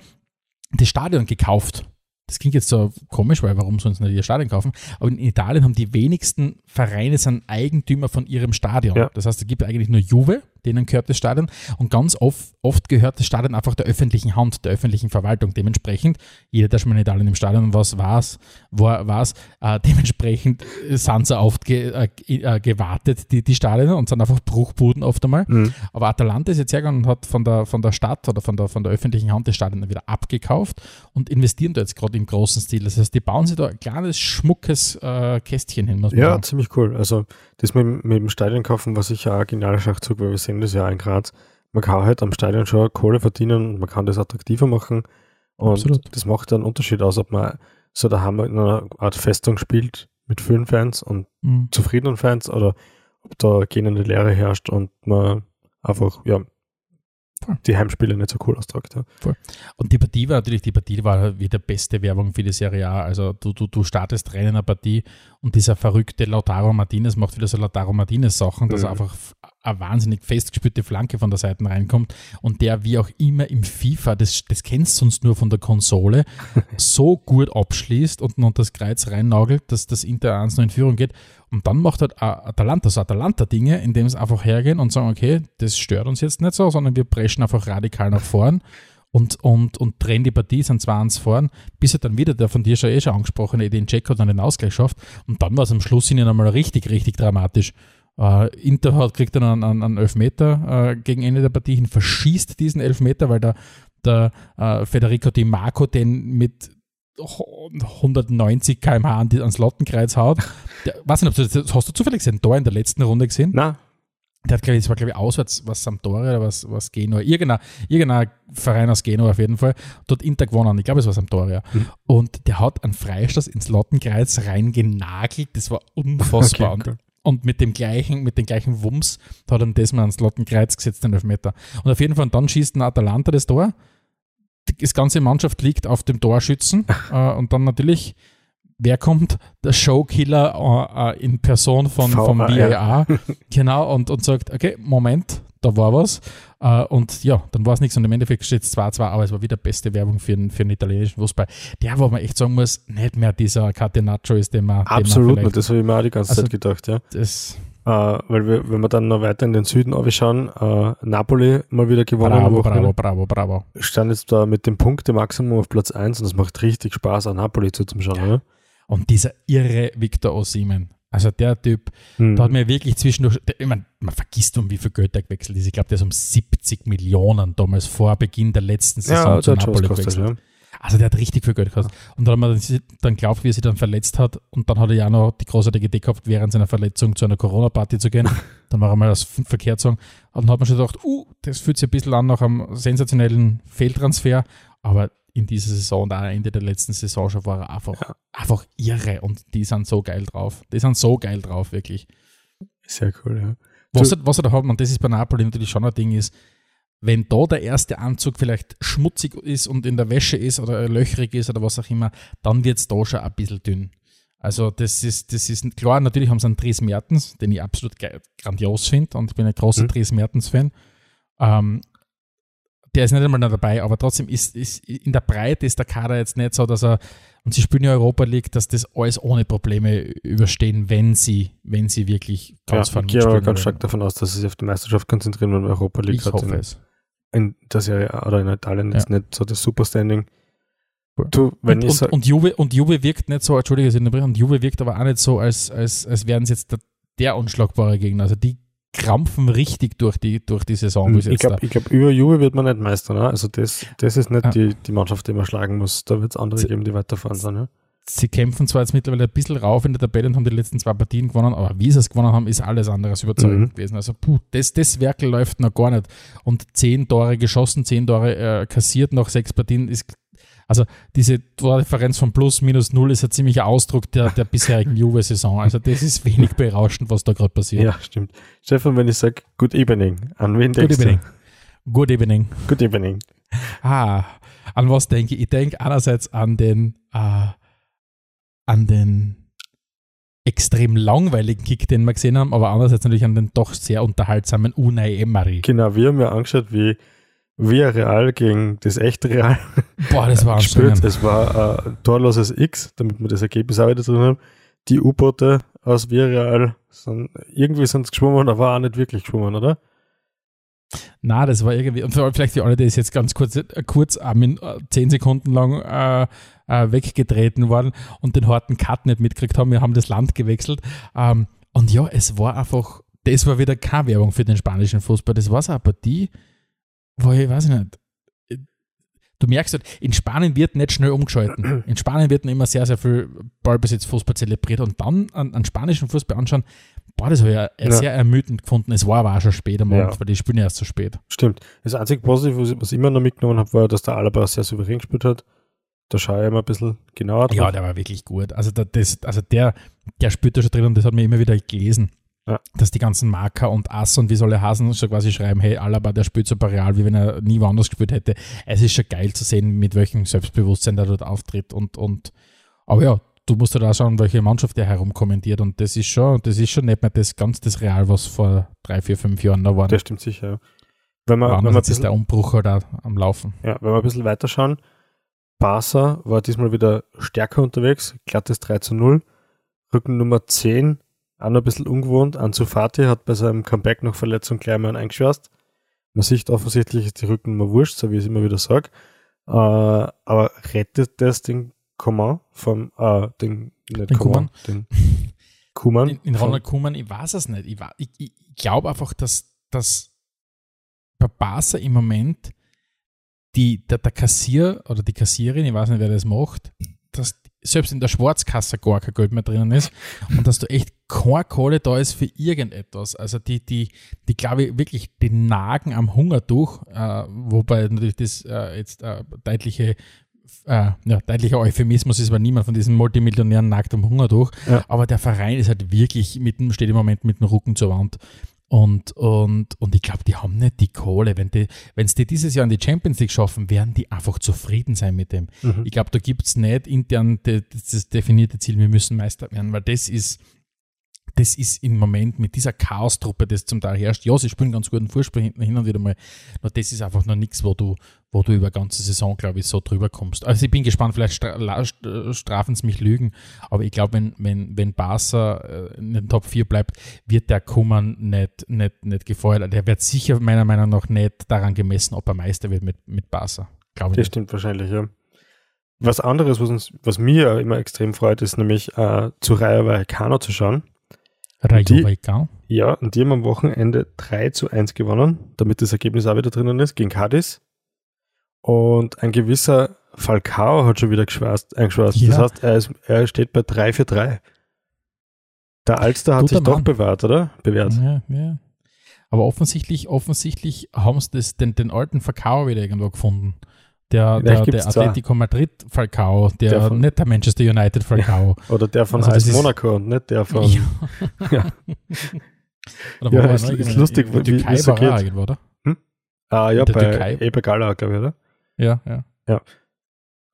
das Stadion gekauft das klingt jetzt so komisch, weil warum sollen sie nicht ihr Stadion kaufen? Aber in Italien haben die wenigsten Vereine sind Eigentümer von ihrem Stadion. Ja. Das heißt, es gibt eigentlich nur Juve, denen gehört das Stadion. Und ganz oft, oft gehört das Stadion einfach der öffentlichen Hand, der öffentlichen Verwaltung. Dementsprechend, jeder, der schon mal in Italien im Stadion was war's, war, war's, äh, dementsprechend sind sie oft ge, äh, äh, gewartet, die, die Stadien, und sind einfach Bruchbuden oft einmal. Mhm. Aber Atalanta ist jetzt hergegangen und hat von der, von der Stadt oder von der, von der öffentlichen Hand das Stadion wieder abgekauft und investieren da jetzt gerade im großen Stil. Das heißt, die bauen sich da ein kleines, schmuckes äh, Kästchen hin. ja, sagen. ziemlich cool. Also das mit, mit dem Stadion kaufen war sicher ein genialer Schachzug, weil wir sehen das ja in Graz. Man kann halt am Stadion schon Kohle verdienen und man kann das attraktiver machen. Und Absolut. das macht einen Unterschied aus, ob man so daheim in einer Art Festung spielt mit vielen Fans und mhm. zufriedenen Fans oder ob da gehende Lehre herrscht und man einfach, ja, Voll. die Heimspiele nicht so cool austragt. Ja. Voll. Und die Partie war natürlich, die Partie war wieder beste Werbung für die Serie A. Also du, du, du startest rein in einer Partie und dieser verrückte Lautaro Martinez macht wieder so Lautaro Martinez Sachen, dass mhm. einfach eine wahnsinnig festgespürte Flanke von der Seite reinkommt und der wie auch immer im FIFA, das, das kennst du sonst nur von der Konsole, so gut abschließt und noch das Kreuz reinnagelt, dass das Inter 1 noch in Führung geht. Und dann macht halt Atalanta so Atalanta-Dinge, indem sie einfach hergehen und sagen, okay, das stört uns jetzt nicht so, sondern wir preschen einfach radikal nach vorn und, und, und drehen die Partie, sind 2-1 vorn, bis er dann wieder der von dir schon eh schon angesprochene Edin Dzeko dann den Ausgleich schafft. Und dann war es am Schluss ihnen einmal richtig, richtig dramatisch. Uh, Inter hat, kriegt dann einen, einen Elfmeter uh, gegen Ende der Partie hin, verschießt diesen Elfmeter, weil der, der uh, Federico Di Marco den mit 190 km/h an ans Lottenkreuz haut. Der, weiß nicht, ob du das hast du zufällig gesehen, da in der letzten Runde gesehen? Nein. Der hat, glaube ich, das war, glaube ich, auswärts, was Sampdoria oder was, was Genua, irgendein, irgendein Verein aus Genua auf jeden Fall, dort Inter gewonnen. Ich glaube, es war Sampdoria. Mhm. Und der hat einen Freistoß ins Lottenkreuz reingenagelt. Das war unfassbar. Okay, cool. und mit dem gleichen, mit dem gleichen Wumms hat er das mal ans Lottenkreuz gesetzt, den Elfmeter. Und auf jeden Fall, und dann schießt ein Atalanta das Tor. Das ganze Mannschaft liegt auf dem Torschützen äh, und dann natürlich wer kommt? Der Showkiller äh, in Person von, vom VAR. genau, und, und sagt, okay, Moment, da war was. Uh, und ja, dann war es nichts und im Endeffekt steht es 2-2, aber es war wieder beste Werbung für, einen, für den italienischen Fußball. Der, wo man echt sagen muss, nicht mehr dieser Catenaccio ist, den man. Absolut, den man das habe ich mir auch die ganze also, Zeit gedacht, ja. Das, Uh, weil wir, wenn wir dann noch weiter in den Süden anschauen, uh, Napoli mal wieder gewonnen. Bravo, bravo, bravo, bravo. Stand jetzt da mit dem Punkte-Maximum auf Platz 1 und es macht richtig Spaß, an Napoli zuzuschauen, ja. oder? Und dieser irre Victor Osimen, also der Typ, mhm. da hat mir wirklich zwischendurch, ich meine, man vergisst um wie viel Geld er gewechselt ist. Ich glaube, der ist um 70 Millionen damals vor Beginn der letzten Saison ja, zu Napoli gewechselt. Ja. Also der hat richtig viel Geld gekostet. Und dann hat man dann glaubt, wie er sich dann verletzt hat. Und dann hat er ja noch die großartige Idee gehabt, während seiner Verletzung zu einer Corona-Party zu gehen. dann war er mal als Verkehrssong. Und dann hat man schon gedacht, uh, das fühlt sich ein bisschen an nach einem sensationellen Fehltransfer. Aber in dieser Saison und auch Ende der letzten Saison schon war er einfach, ja. einfach irre und die sind so geil drauf. Die sind so geil drauf, wirklich. Sehr cool, ja. Was, er, was er da hat, und das ist bei Napoli natürlich schon ein Ding, ist, wenn da der erste Anzug vielleicht schmutzig ist und in der Wäsche ist oder löchrig ist oder was auch immer, dann wird es da schon ein bisschen dünn. Also das ist, das ist klar, natürlich haben sie einen Dries Mertens, den ich absolut grandios finde und ich bin ein großer mhm. Dries Mertens-Fan. Ähm, der ist nicht einmal dabei, aber trotzdem ist, ist in der Breite ist der Kader jetzt nicht so, dass er, und sie spielen ja Europa League, dass das alles ohne Probleme überstehen, wenn sie, wenn sie wirklich ganz ja, Ich gehe aber ganz stark davon aus, dass sie sich auf die Meisterschaft konzentrieren und Europa League ich hat. Hoffe es. In das Jahr oder in Italien ja. ist nicht so das Superstanding. Du, wenn und, ich und, und, Juve, und Juve wirkt nicht so, Entschuldige, und Juve wirkt aber auch nicht so, als, als, als wären sie jetzt der, der unschlagbare Gegner. Also die krampfen richtig durch die, durch die Saison. Hm, ich glaube, glaub, über Juve wird man nicht Meister. Ne? Also das, das ist nicht ja. die, die Mannschaft, die man schlagen muss. Da wird es andere geben, die weiterfahren sollen. Ja? Sie kämpfen zwar jetzt mittlerweile ein bisschen rauf in der Tabelle und haben die letzten zwei Partien gewonnen, aber wie sie es gewonnen haben, ist alles andere als überzeugend mhm. gewesen. Also puh, das, das Werkel läuft noch gar nicht. Und zehn Tore geschossen, zehn Tore äh, kassiert nach sechs Partien ist also diese Tordifferenz von plus minus null ist ein ziemlicher Ausdruck der, der bisherigen Juve-Saison. Also das ist wenig berauschend, was da gerade passiert. Ja, stimmt. Stefan, wenn ich sage Good Evening, an wen denkst Good evening. du? Good Evening. Good Evening. Ah, an was denke ich? Ich denke einerseits an den, äh, an den extrem langweiligen Kick, den wir gesehen haben, aber andererseits natürlich an den doch sehr unterhaltsamen Unai Emery. Genau, wir haben ja angeschaut, wie Via Real gegen das echte Real. Boah, das war gespielt. Es war ein torloses X, damit wir das Ergebnis auch wieder drin haben. Die U-Boote aus Via Real sind, irgendwie sind sie geschwommen, aber auch nicht wirklich geschwommen, oder? Na, das war irgendwie, und vielleicht für alle, die ist jetzt ganz kurz, äh, kurz äh, zehn Sekunden lang äh, äh, weggetreten worden und den harten Cut nicht mitgekriegt haben. Wir haben das Land gewechselt. Ähm, und ja, es war einfach, das war wieder keine Werbung für den spanischen Fußball. Das war so eine Partie, wo ich weiß nicht. Du merkst halt, in Spanien wird nicht schnell umgeschalten. In Spanien wird immer sehr, sehr viel Ballbesitz Fußball zelebriert und dann an, an spanischen Fußball anschauen, boah, das habe ich ja, ja. sehr ermüdend gefunden. Es war aber auch schon spät am Abend, ja. weil die spielen erst so spät. Stimmt. Das einzige Positive, was ich immer noch mitgenommen habe, war, dass der Alaba sehr souverän gespielt hat. Da schaue ich immer ein bisschen genauer drauf. Ja, der war wirklich gut. Also, der, das, also der, der spielt da schon drin und das hat mir immer wieder gelesen. Ja. Dass die ganzen Marker und Ass und wie soll er Hasen so quasi schreiben, hey, Alaba, der spielt so real, wie wenn er nie woanders gespielt hätte. Es ist schon geil zu sehen, mit welchem Selbstbewusstsein der dort auftritt und, und aber ja, du musst halt auch schauen, welche Mannschaft der herumkommentiert und das ist schon, das ist schon nicht mehr das ganz das Real, was vor drei, vier, fünf Jahren da war. Das stimmt sicher, ja. Wenn man, wenn man bisschen, ist der Umbruch halt am Laufen. Ja, wenn wir ein bisschen weiter schauen, Barca war diesmal wieder stärker unterwegs, glattes 3 zu 0. Rücken Nummer 10 auch noch ein bisschen ungewohnt. Ansu Fati hat bei seinem Comeback nach Verletzung gleich mal eingeschwärzt. Man sieht offensichtlich ist die Rückennummer wurscht, so wie ich es immer wieder sage. Äh, aber rettet das den Coman vom, äh, den, nicht den Coman, den Kuman. In, in Ronald Kuman, ich weiß es nicht. Ich, ich, ich glaube einfach, dass, dass bei Barca im Moment die, der, der Kassier oder die Kassierin, ich weiß nicht, wer das macht, dass selbst in der Schwarzkasse gar kein Geld mehr drinnen ist und dass du echt keine Kohle da ist für irgendetwas. Also die, die, die glaube ich wirklich, die nagen am Hunger durch, äh, wobei natürlich das äh, jetzt äh, deutliche äh, ja, deutlicher Euphemismus ist, weil niemand von diesen Multimillionären nagt am Hunger durch. Ja. Aber der Verein ist halt wirklich mit dem, steht im Moment mit dem Rücken zur Wand. Und, und, und ich glaube, die haben nicht die Kohle. Wenn die, es die dieses Jahr in die Champions League schaffen, werden die einfach zufrieden sein mit dem. Mhm. Ich glaube, da gibt es nicht intern das definierte Ziel, wir müssen Meister werden, weil das ist, das ist im Moment mit dieser Chaos-Truppe, das zum Teil herrscht. Ja, sie spielen ganz guten Fußball hin und wieder mal. Nur das ist einfach noch nichts, wo du, wo du über ganze Saison, glaube ich, so drüber kommst. Also ich bin gespannt, vielleicht stra strafen sie mich Lügen, aber ich glaube, wenn, wenn, wenn Barca äh, in den Top 4 bleibt, wird der Kummern nicht, nicht, nicht gefeuert. Der wird sicher meiner Meinung nach nicht daran gemessen, ob er Meister wird mit, mit Barca. Glaube ich. Das stimmt wahrscheinlich, ja. Was anderes, was, uns, was mir immer extrem freut, ist nämlich äh, zu Rayo Vallecano zu schauen. Rayo Vallecano? Ja, und die haben am Wochenende 3 zu 1 gewonnen, damit das Ergebnis auch wieder drinnen ist, gegen Cadiz. Und ein gewisser Falcao hat schon wieder geschwärzt, eingeschwärzt. Ja. Das heißt, er, ist, er steht bei 3 für 3. Der Alster hat Guter sich Mann. doch bewährt, oder? Bewährt. Ja, ja. Aber offensichtlich, offensichtlich haben sie das, den, den alten Falcao wieder irgendwo gefunden. Der, der, der Atletico Madrid Falcao, der, der von, nicht der Manchester United Falcao. Ja, oder der von also AS Monaco und nicht der von. Ja. oder ja, ist, ist lustig, in, in, wie, wie so geht. Irgendwo, oder? Hm? Ah, ja, bei Eber Gala, glaube ich, oder? Ja, ja. Ja,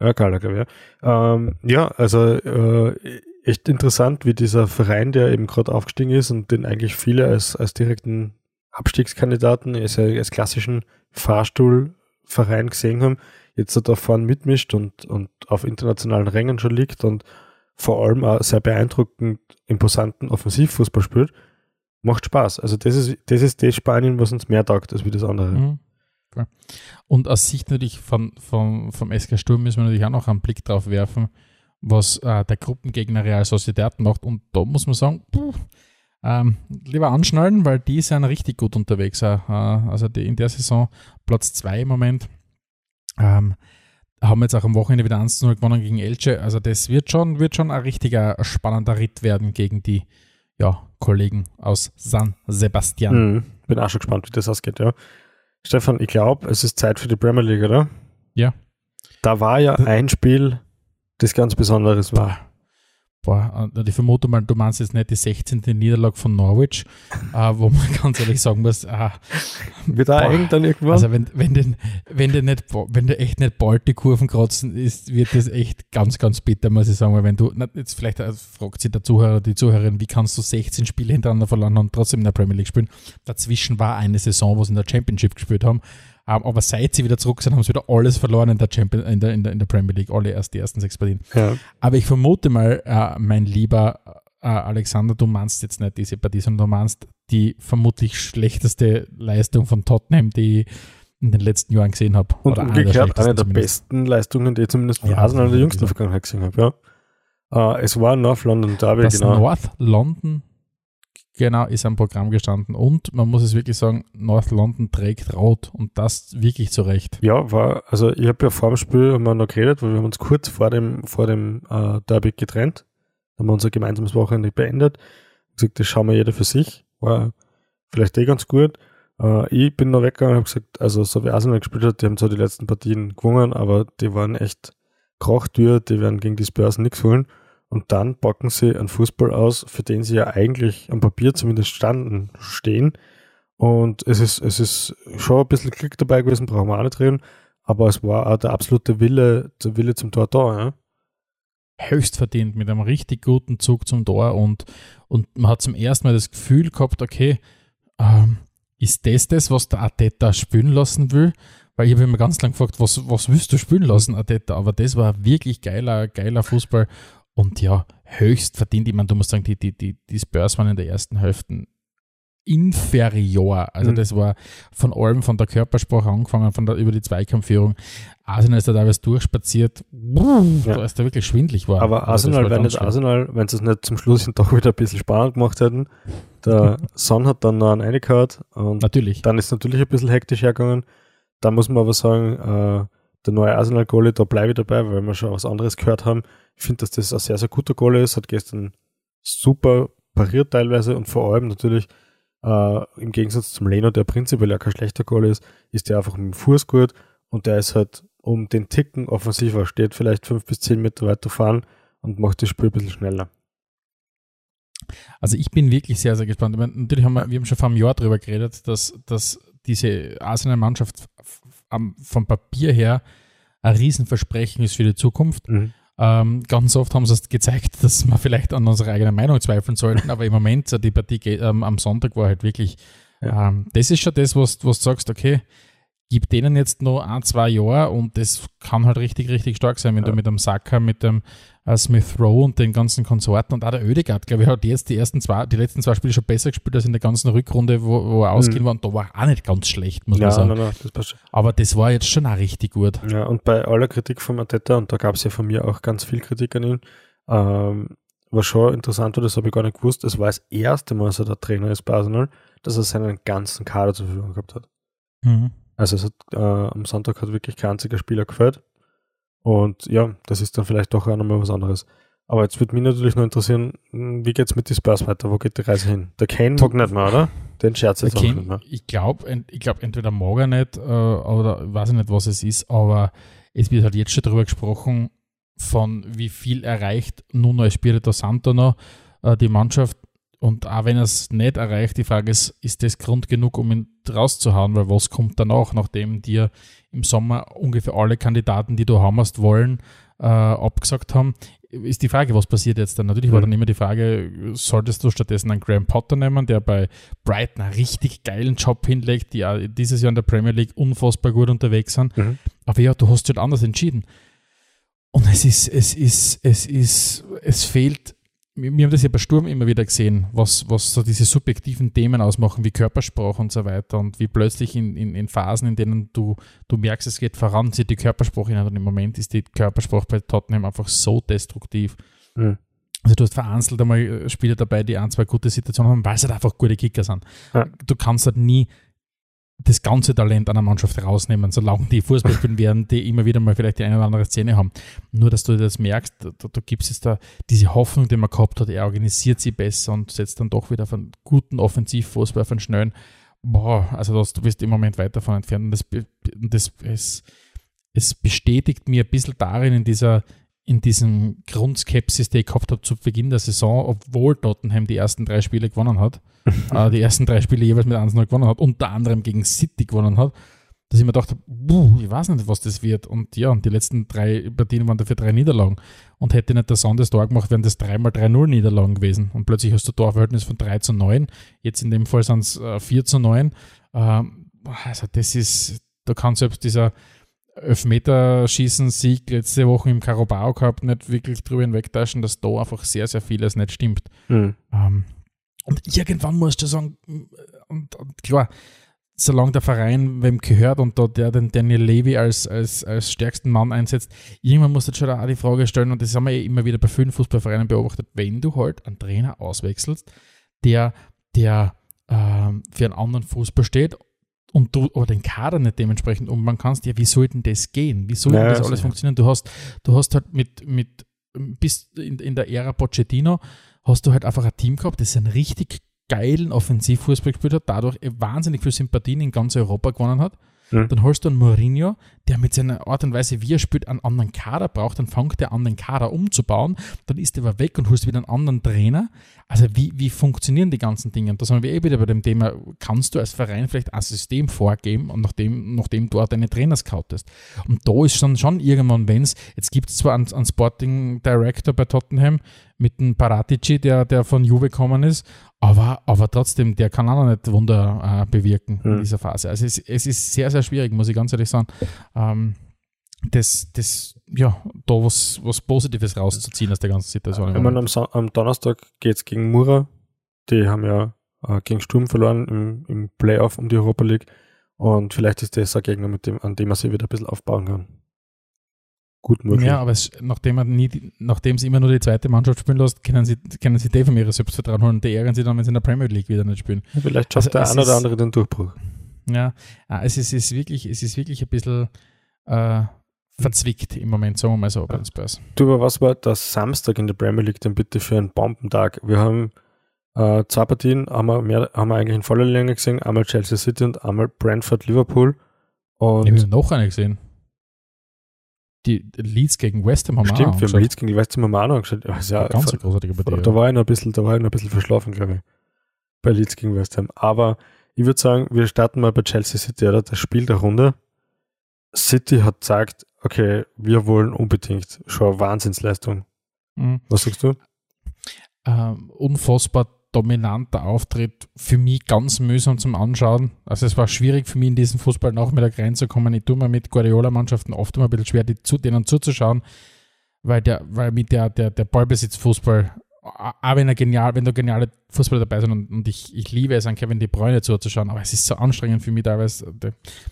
ja ich. Ja, ähm, ja also äh, echt interessant, wie dieser Verein, der eben gerade aufgestiegen ist und den eigentlich viele als, als direkten Abstiegskandidaten, als, als klassischen Fahrstuhlverein gesehen haben, jetzt da vorne mitmischt und, und auf internationalen Rängen schon liegt und vor allem auch sehr beeindruckend imposanten Offensivfußball spielt, macht Spaß. Also das ist das, ist das Spanien, was uns mehr taugt als wie das andere. Mhm. Und aus Sicht natürlich von, von, vom SK Sturm müssen wir natürlich auch noch einen Blick drauf werfen, was äh, der Gruppengegner Real Sociedad macht. Und da muss man sagen, puh, ähm, lieber anschnallen, weil die sind richtig gut unterwegs. Äh, also die in der Saison Platz 2 im Moment. Ähm, haben jetzt auch am Wochenende wieder 1 0 gewonnen gegen Elche. Also das wird schon, wird schon ein richtiger spannender Ritt werden gegen die ja, Kollegen aus San Sebastian. Mhm. Bin auch schon gespannt, wie das ausgeht, ja. Stefan, ich glaube, es ist Zeit für die Premier League, oder? Ja. Da war ja ein Spiel, das ganz Besonderes war. Boah, ich vermute mal, du meinst jetzt nicht die 16. Niederlage von Norwich, äh, wo man ganz ehrlich sagen muss, äh, wird da eng dann irgendwann? Also wenn, wenn, den, wenn, der nicht, wenn der echt nicht bald die Kurven kratzen ist, wird das echt ganz, ganz bitter, muss ich sagen. Weil wenn du, jetzt vielleicht äh, fragt sich der Zuhörer, die Zuhörerin, wie kannst du 16 Spiele hintereinander verloren und trotzdem in der Premier League spielen? Dazwischen war eine Saison, wo sie in der Championship gespielt haben. Um, aber seit sie wieder zurück sind, haben sie wieder alles verloren in der, Champion, in der, in der, in der Premier League, alle erst die ersten sechs Partien. Ja. Aber ich vermute mal, uh, mein lieber uh, Alexander, du meinst jetzt nicht diese Partie, sondern du meinst die vermutlich schlechteste Leistung von Tottenham, die ich in den letzten Jahren gesehen habe. Und Oder umgekehrt eine der besten Leistungen, die ich zumindest von ja, Arsenal in der jüngsten Vergangenheit gesehen habe. Ja. Uh, es war North London Derby, das genau. North London Genau, ist am Programm gestanden. Und man muss es wirklich sagen, North London trägt rot und das wirklich zu Recht. Ja, war, also ich habe ja vor dem Spiel haben noch geredet, weil wir haben uns kurz vor dem, vor dem äh, Derby getrennt. Haben wir unser gemeinsames Wochenende beendet. Gesagt, das schauen wir jeder für sich. War vielleicht eh ganz gut. Äh, ich bin noch weggegangen und habe gesagt, also so wie Arsenal gespielt hat, die haben zwar die letzten Partien gewonnen, aber die waren echt Krachtür, die werden gegen die Spurs nichts holen. Und dann packen sie einen Fußball aus, für den sie ja eigentlich am Papier zumindest standen, stehen. Und es ist, es ist schon ein bisschen Glück dabei gewesen, brauchen wir auch nicht reden. Aber es war auch der absolute Wille, der Wille zum Tor da. Ja? Höchst verdient mit einem richtig guten Zug zum Tor und, und man hat zum ersten Mal das Gefühl gehabt, okay, ähm, ist das das, was der Ateta spielen lassen will? Weil ich habe mir ganz lang gefragt, was, was willst du spielen lassen, Ateta? Aber das war wirklich geiler, geiler Fußball und ja, höchst verdient. Ich meine, du musst sagen, die, die, die, die Spurs waren in der ersten Hälfte inferior. Also mhm. das war von allem, von der Körpersprache angefangen, von der, über die Zweikampfführung. Arsenal ist da teilweise durchspaziert, ja. da ist da wirklich schwindlig war. Aber also Arsenal, wenn nicht Arsenal, wenn sie es nicht zum Schluss doch wieder ein bisschen spannend gemacht hätten, der Son hat dann noch einen reingehauen und natürlich. dann ist natürlich ein bisschen hektisch hergegangen. Da muss man aber sagen, äh, der neue Arsenal-Goalie, da bleibe ich dabei, weil wir schon was anderes gehört haben. Ich finde, dass das ein sehr, sehr guter Goalie ist, hat gestern super pariert teilweise und vor allem natürlich äh, im Gegensatz zum Leno, der prinzipiell ja kein schlechter Goalie ist, ist der einfach mit dem Fuß gut und der ist halt um den Ticken offensiver, steht vielleicht fünf bis zehn Meter weiter fahren und macht das Spiel ein bisschen schneller. Also ich bin wirklich sehr, sehr gespannt. Meine, natürlich haben wir, wir haben schon vor einem Jahr darüber geredet, dass, dass diese Arsenal-Mannschaft vom Papier her ein Riesenversprechen ist für die Zukunft. Mhm. Ähm, ganz oft haben sie es gezeigt, dass wir vielleicht an unserer eigenen Meinung zweifeln sollten, aber im Moment, die Partie ähm, am Sonntag war halt wirklich, ja. ähm, das ist schon das, was, was du sagst, okay, gib denen jetzt noch ein, zwei Jahre und das kann halt richtig, richtig stark sein, wenn ja. du mit dem Saka, mit dem äh, Smith Rowe und den ganzen Konsorten und auch der Oedegaard, glaube ich, hat jetzt die ersten zwei, die letzten zwei Spiele schon besser gespielt als in der ganzen Rückrunde, wo, wo er mhm. ausgehen war und da war auch nicht ganz schlecht, muss ja, man sagen. Nein, nein, das passt. Aber das war jetzt schon auch richtig gut. Ja, und bei aller Kritik von Mateta, und da gab es ja von mir auch ganz viel Kritik an ihn, ähm, war schon interessant, das habe ich gar nicht gewusst, es war das erste Mal, dass er der Trainer ist bei Arsenal, dass er seinen ganzen Kader zur Verfügung gehabt hat. Mhm. Also es hat, äh, am Sonntag hat wirklich kein einziger Spieler gefällt. Und ja, das ist dann vielleicht doch auch nochmal was anderes. Aber jetzt würde mich natürlich noch interessieren, hm, wie geht es mit den Spurs weiter? Wo geht die Reise hin? Der Kane mag nicht mehr, oder? Den scherzt jetzt auch nicht mehr. Ich glaube, ich glaub, entweder mag er nicht äh, oder weiß ich nicht, was es ist, aber es wird halt jetzt schon darüber gesprochen, von wie viel erreicht Nuno Espirito Santo noch äh, die Mannschaft und auch wenn er es nicht erreicht, die Frage ist, ist das Grund genug, um ihn rauszuhauen? Weil was kommt danach, nachdem dir im Sommer ungefähr alle Kandidaten, die du haben hast, wollen, äh, abgesagt haben? Ist die Frage, was passiert jetzt dann? Natürlich war dann immer die Frage, solltest du stattdessen einen Graham Potter nehmen, der bei Brighton einen richtig geilen Job hinlegt, die dieses Jahr in der Premier League unfassbar gut unterwegs sind. Mhm. Aber ja, du hast dich halt anders entschieden. Und es ist, es ist, es ist, es fehlt wir haben das ja bei Sturm immer wieder gesehen, was, was so diese subjektiven Themen ausmachen, wie Körpersprache und so weiter und wie plötzlich in, in, in Phasen, in denen du, du merkst, es geht voran, sieht die Körpersprache hin und im Moment ist die Körpersprache bei Tottenham einfach so destruktiv. Mhm. Also du hast vereinzelt einmal Spieler dabei, die ein, zwei gute Situationen haben, weil sie halt einfach gute Kicker sind. Ja. Du kannst halt nie das ganze Talent einer Mannschaft rausnehmen, solange die Fußball spielen werden, die immer wieder mal vielleicht die eine oder andere Szene haben. Nur, dass du das merkst, da, da gibt es da diese Hoffnung, die man gehabt hat, er organisiert sie besser und setzt dann doch wieder auf einen guten Offensivfußball, auf einen schnellen. Boah, also das, du bist im Moment weit davon entfernt. Und das, das, es, es bestätigt mir ein bisschen darin, in dieser, in diesem Grundskepsis, die ich gehabt habe zu Beginn der Saison, obwohl Tottenham die ersten drei Spiele gewonnen hat, äh, die ersten drei Spiele jeweils mit 1-0 gewonnen hat, unter anderem gegen City gewonnen hat, dass ich mir dachte, ich weiß nicht, was das wird. Und ja, und die letzten drei Partien waren dafür drei Niederlagen. Und hätte nicht der Sanders da gemacht, wären das dreimal 3-0 Niederlagen gewesen. Und plötzlich hast du ein Torverhältnis von 3 zu 9. Jetzt in dem Fall sind es äh, 4 zu 9. Ähm, also das ist, da kann selbst dieser Elfmeterschießen-Sieg letzte Woche im Carabao gehabt nicht wirklich drüber hinwegtaschen, dass da einfach sehr, sehr vieles nicht stimmt. Mhm. Ähm, und irgendwann musst du sagen, und, und klar, solange der Verein wem gehört und da der den Daniel Levy als, als, als stärksten Mann einsetzt, irgendwann musst du schon auch die Frage stellen, und das haben wir eh immer wieder bei vielen Fußballvereinen beobachtet, wenn du halt einen Trainer auswechselst, der, der ähm, für einen anderen Fußball steht und du aber den Kader nicht dementsprechend man kannst ja, wie soll denn das gehen? Wie soll denn das alles funktionieren? Du hast, du hast halt mit, mit bis in, in der Ära Pochettino hast du halt einfach ein Team gehabt, das einen richtig geilen Offensivfußball gespielt hat, dadurch wahnsinnig viel Sympathien in ganz Europa gewonnen hat. Mhm. Dann holst du einen Mourinho, der mit seiner Art und Weise, wie er spielt, einen anderen Kader braucht, dann fängt er an, den Kader umzubauen, dann ist er aber weg und holst wieder einen anderen Trainer. Also wie, wie funktionieren die ganzen Dinge? Und da sind wir eh wieder bei dem Thema, kannst du als Verein vielleicht ein System vorgeben und nachdem, nachdem du auch deine Trainer scoutest. Und da ist dann schon irgendwann, wenn es, jetzt gibt es zwar einen, einen Sporting Director bei Tottenham mit einem Paratici, der, der von Juve gekommen ist, aber, aber trotzdem, der kann auch noch nicht Wunder äh, bewirken mhm. in dieser Phase. Also es, es ist sehr, sehr schwierig, muss ich ganz ehrlich sagen, ähm, das, das, ja, da was, was Positives rauszuziehen aus der ganzen Situation. Ich meine, am, am Donnerstag geht es gegen Mura. Die haben ja äh, gegen Sturm verloren im, im Playoff um die Europa League. Und vielleicht ist das ein Gegner, mit dem, an dem man sich wieder ein bisschen aufbauen kann gut möglich. Ja, aber es, nachdem, man nie, nachdem sie immer nur die zweite Mannschaft spielen lässt, können sie, können sie die von ihre Selbstvertrauen holen und die ehren sie dann, wenn sie in der Premier League wieder nicht spielen. Ja, vielleicht schafft also, der eine oder andere den Durchbruch. Ja, ah, es ist, ist, wirklich, es ist wirklich ein bisschen äh, verzwickt im Moment, sagen wir mal so, bei den Spurs. Du, aber was war das Samstag in der Premier League denn bitte für ein Bombentag? Wir haben äh, zwei Partien, haben wir, mehr, haben wir eigentlich in voller Länge gesehen, einmal Chelsea City und einmal Brentford Liverpool. Und ich habe noch eine gesehen. die Leeds gegen West Ham haben Stimmt, wir auch Stimmt, wir haben Leeds gegen West Ham haben wir auch noch angeschaut. Also ja, ganz großartige Partie. Da, war ich noch ein bisschen, da war ich noch ein bisschen verschlafen, glaube ich. Bei Leeds gegen West Ham. Aber ich würde sagen, wir starten mal bei Chelsea City, oder? Das Spiel der Runde. City hat gesagt, okay, wir wollen unbedingt schon Wahnsinnsleistung. Mhm. Was sagst du? Ähm, unfassbar dominanter Auftritt, für mich ganz mühsam zum Anschauen. Also es war schwierig für mich in diesen Fußballnachmittag reinzukommen. Ich tue mir mit Guardiola-Mannschaften oft immer ein bisschen schwer, die, zu, denen zuzuschauen, weil der, weil mit der, der, der Ballbesitz-Fußball, auch wenn er genial, wenn da geniale Fußballer dabei sind und, und ich, ich liebe es, an Kevin De Bruyne zuzuschauen, aber es ist so anstrengend für mich teilweise, die,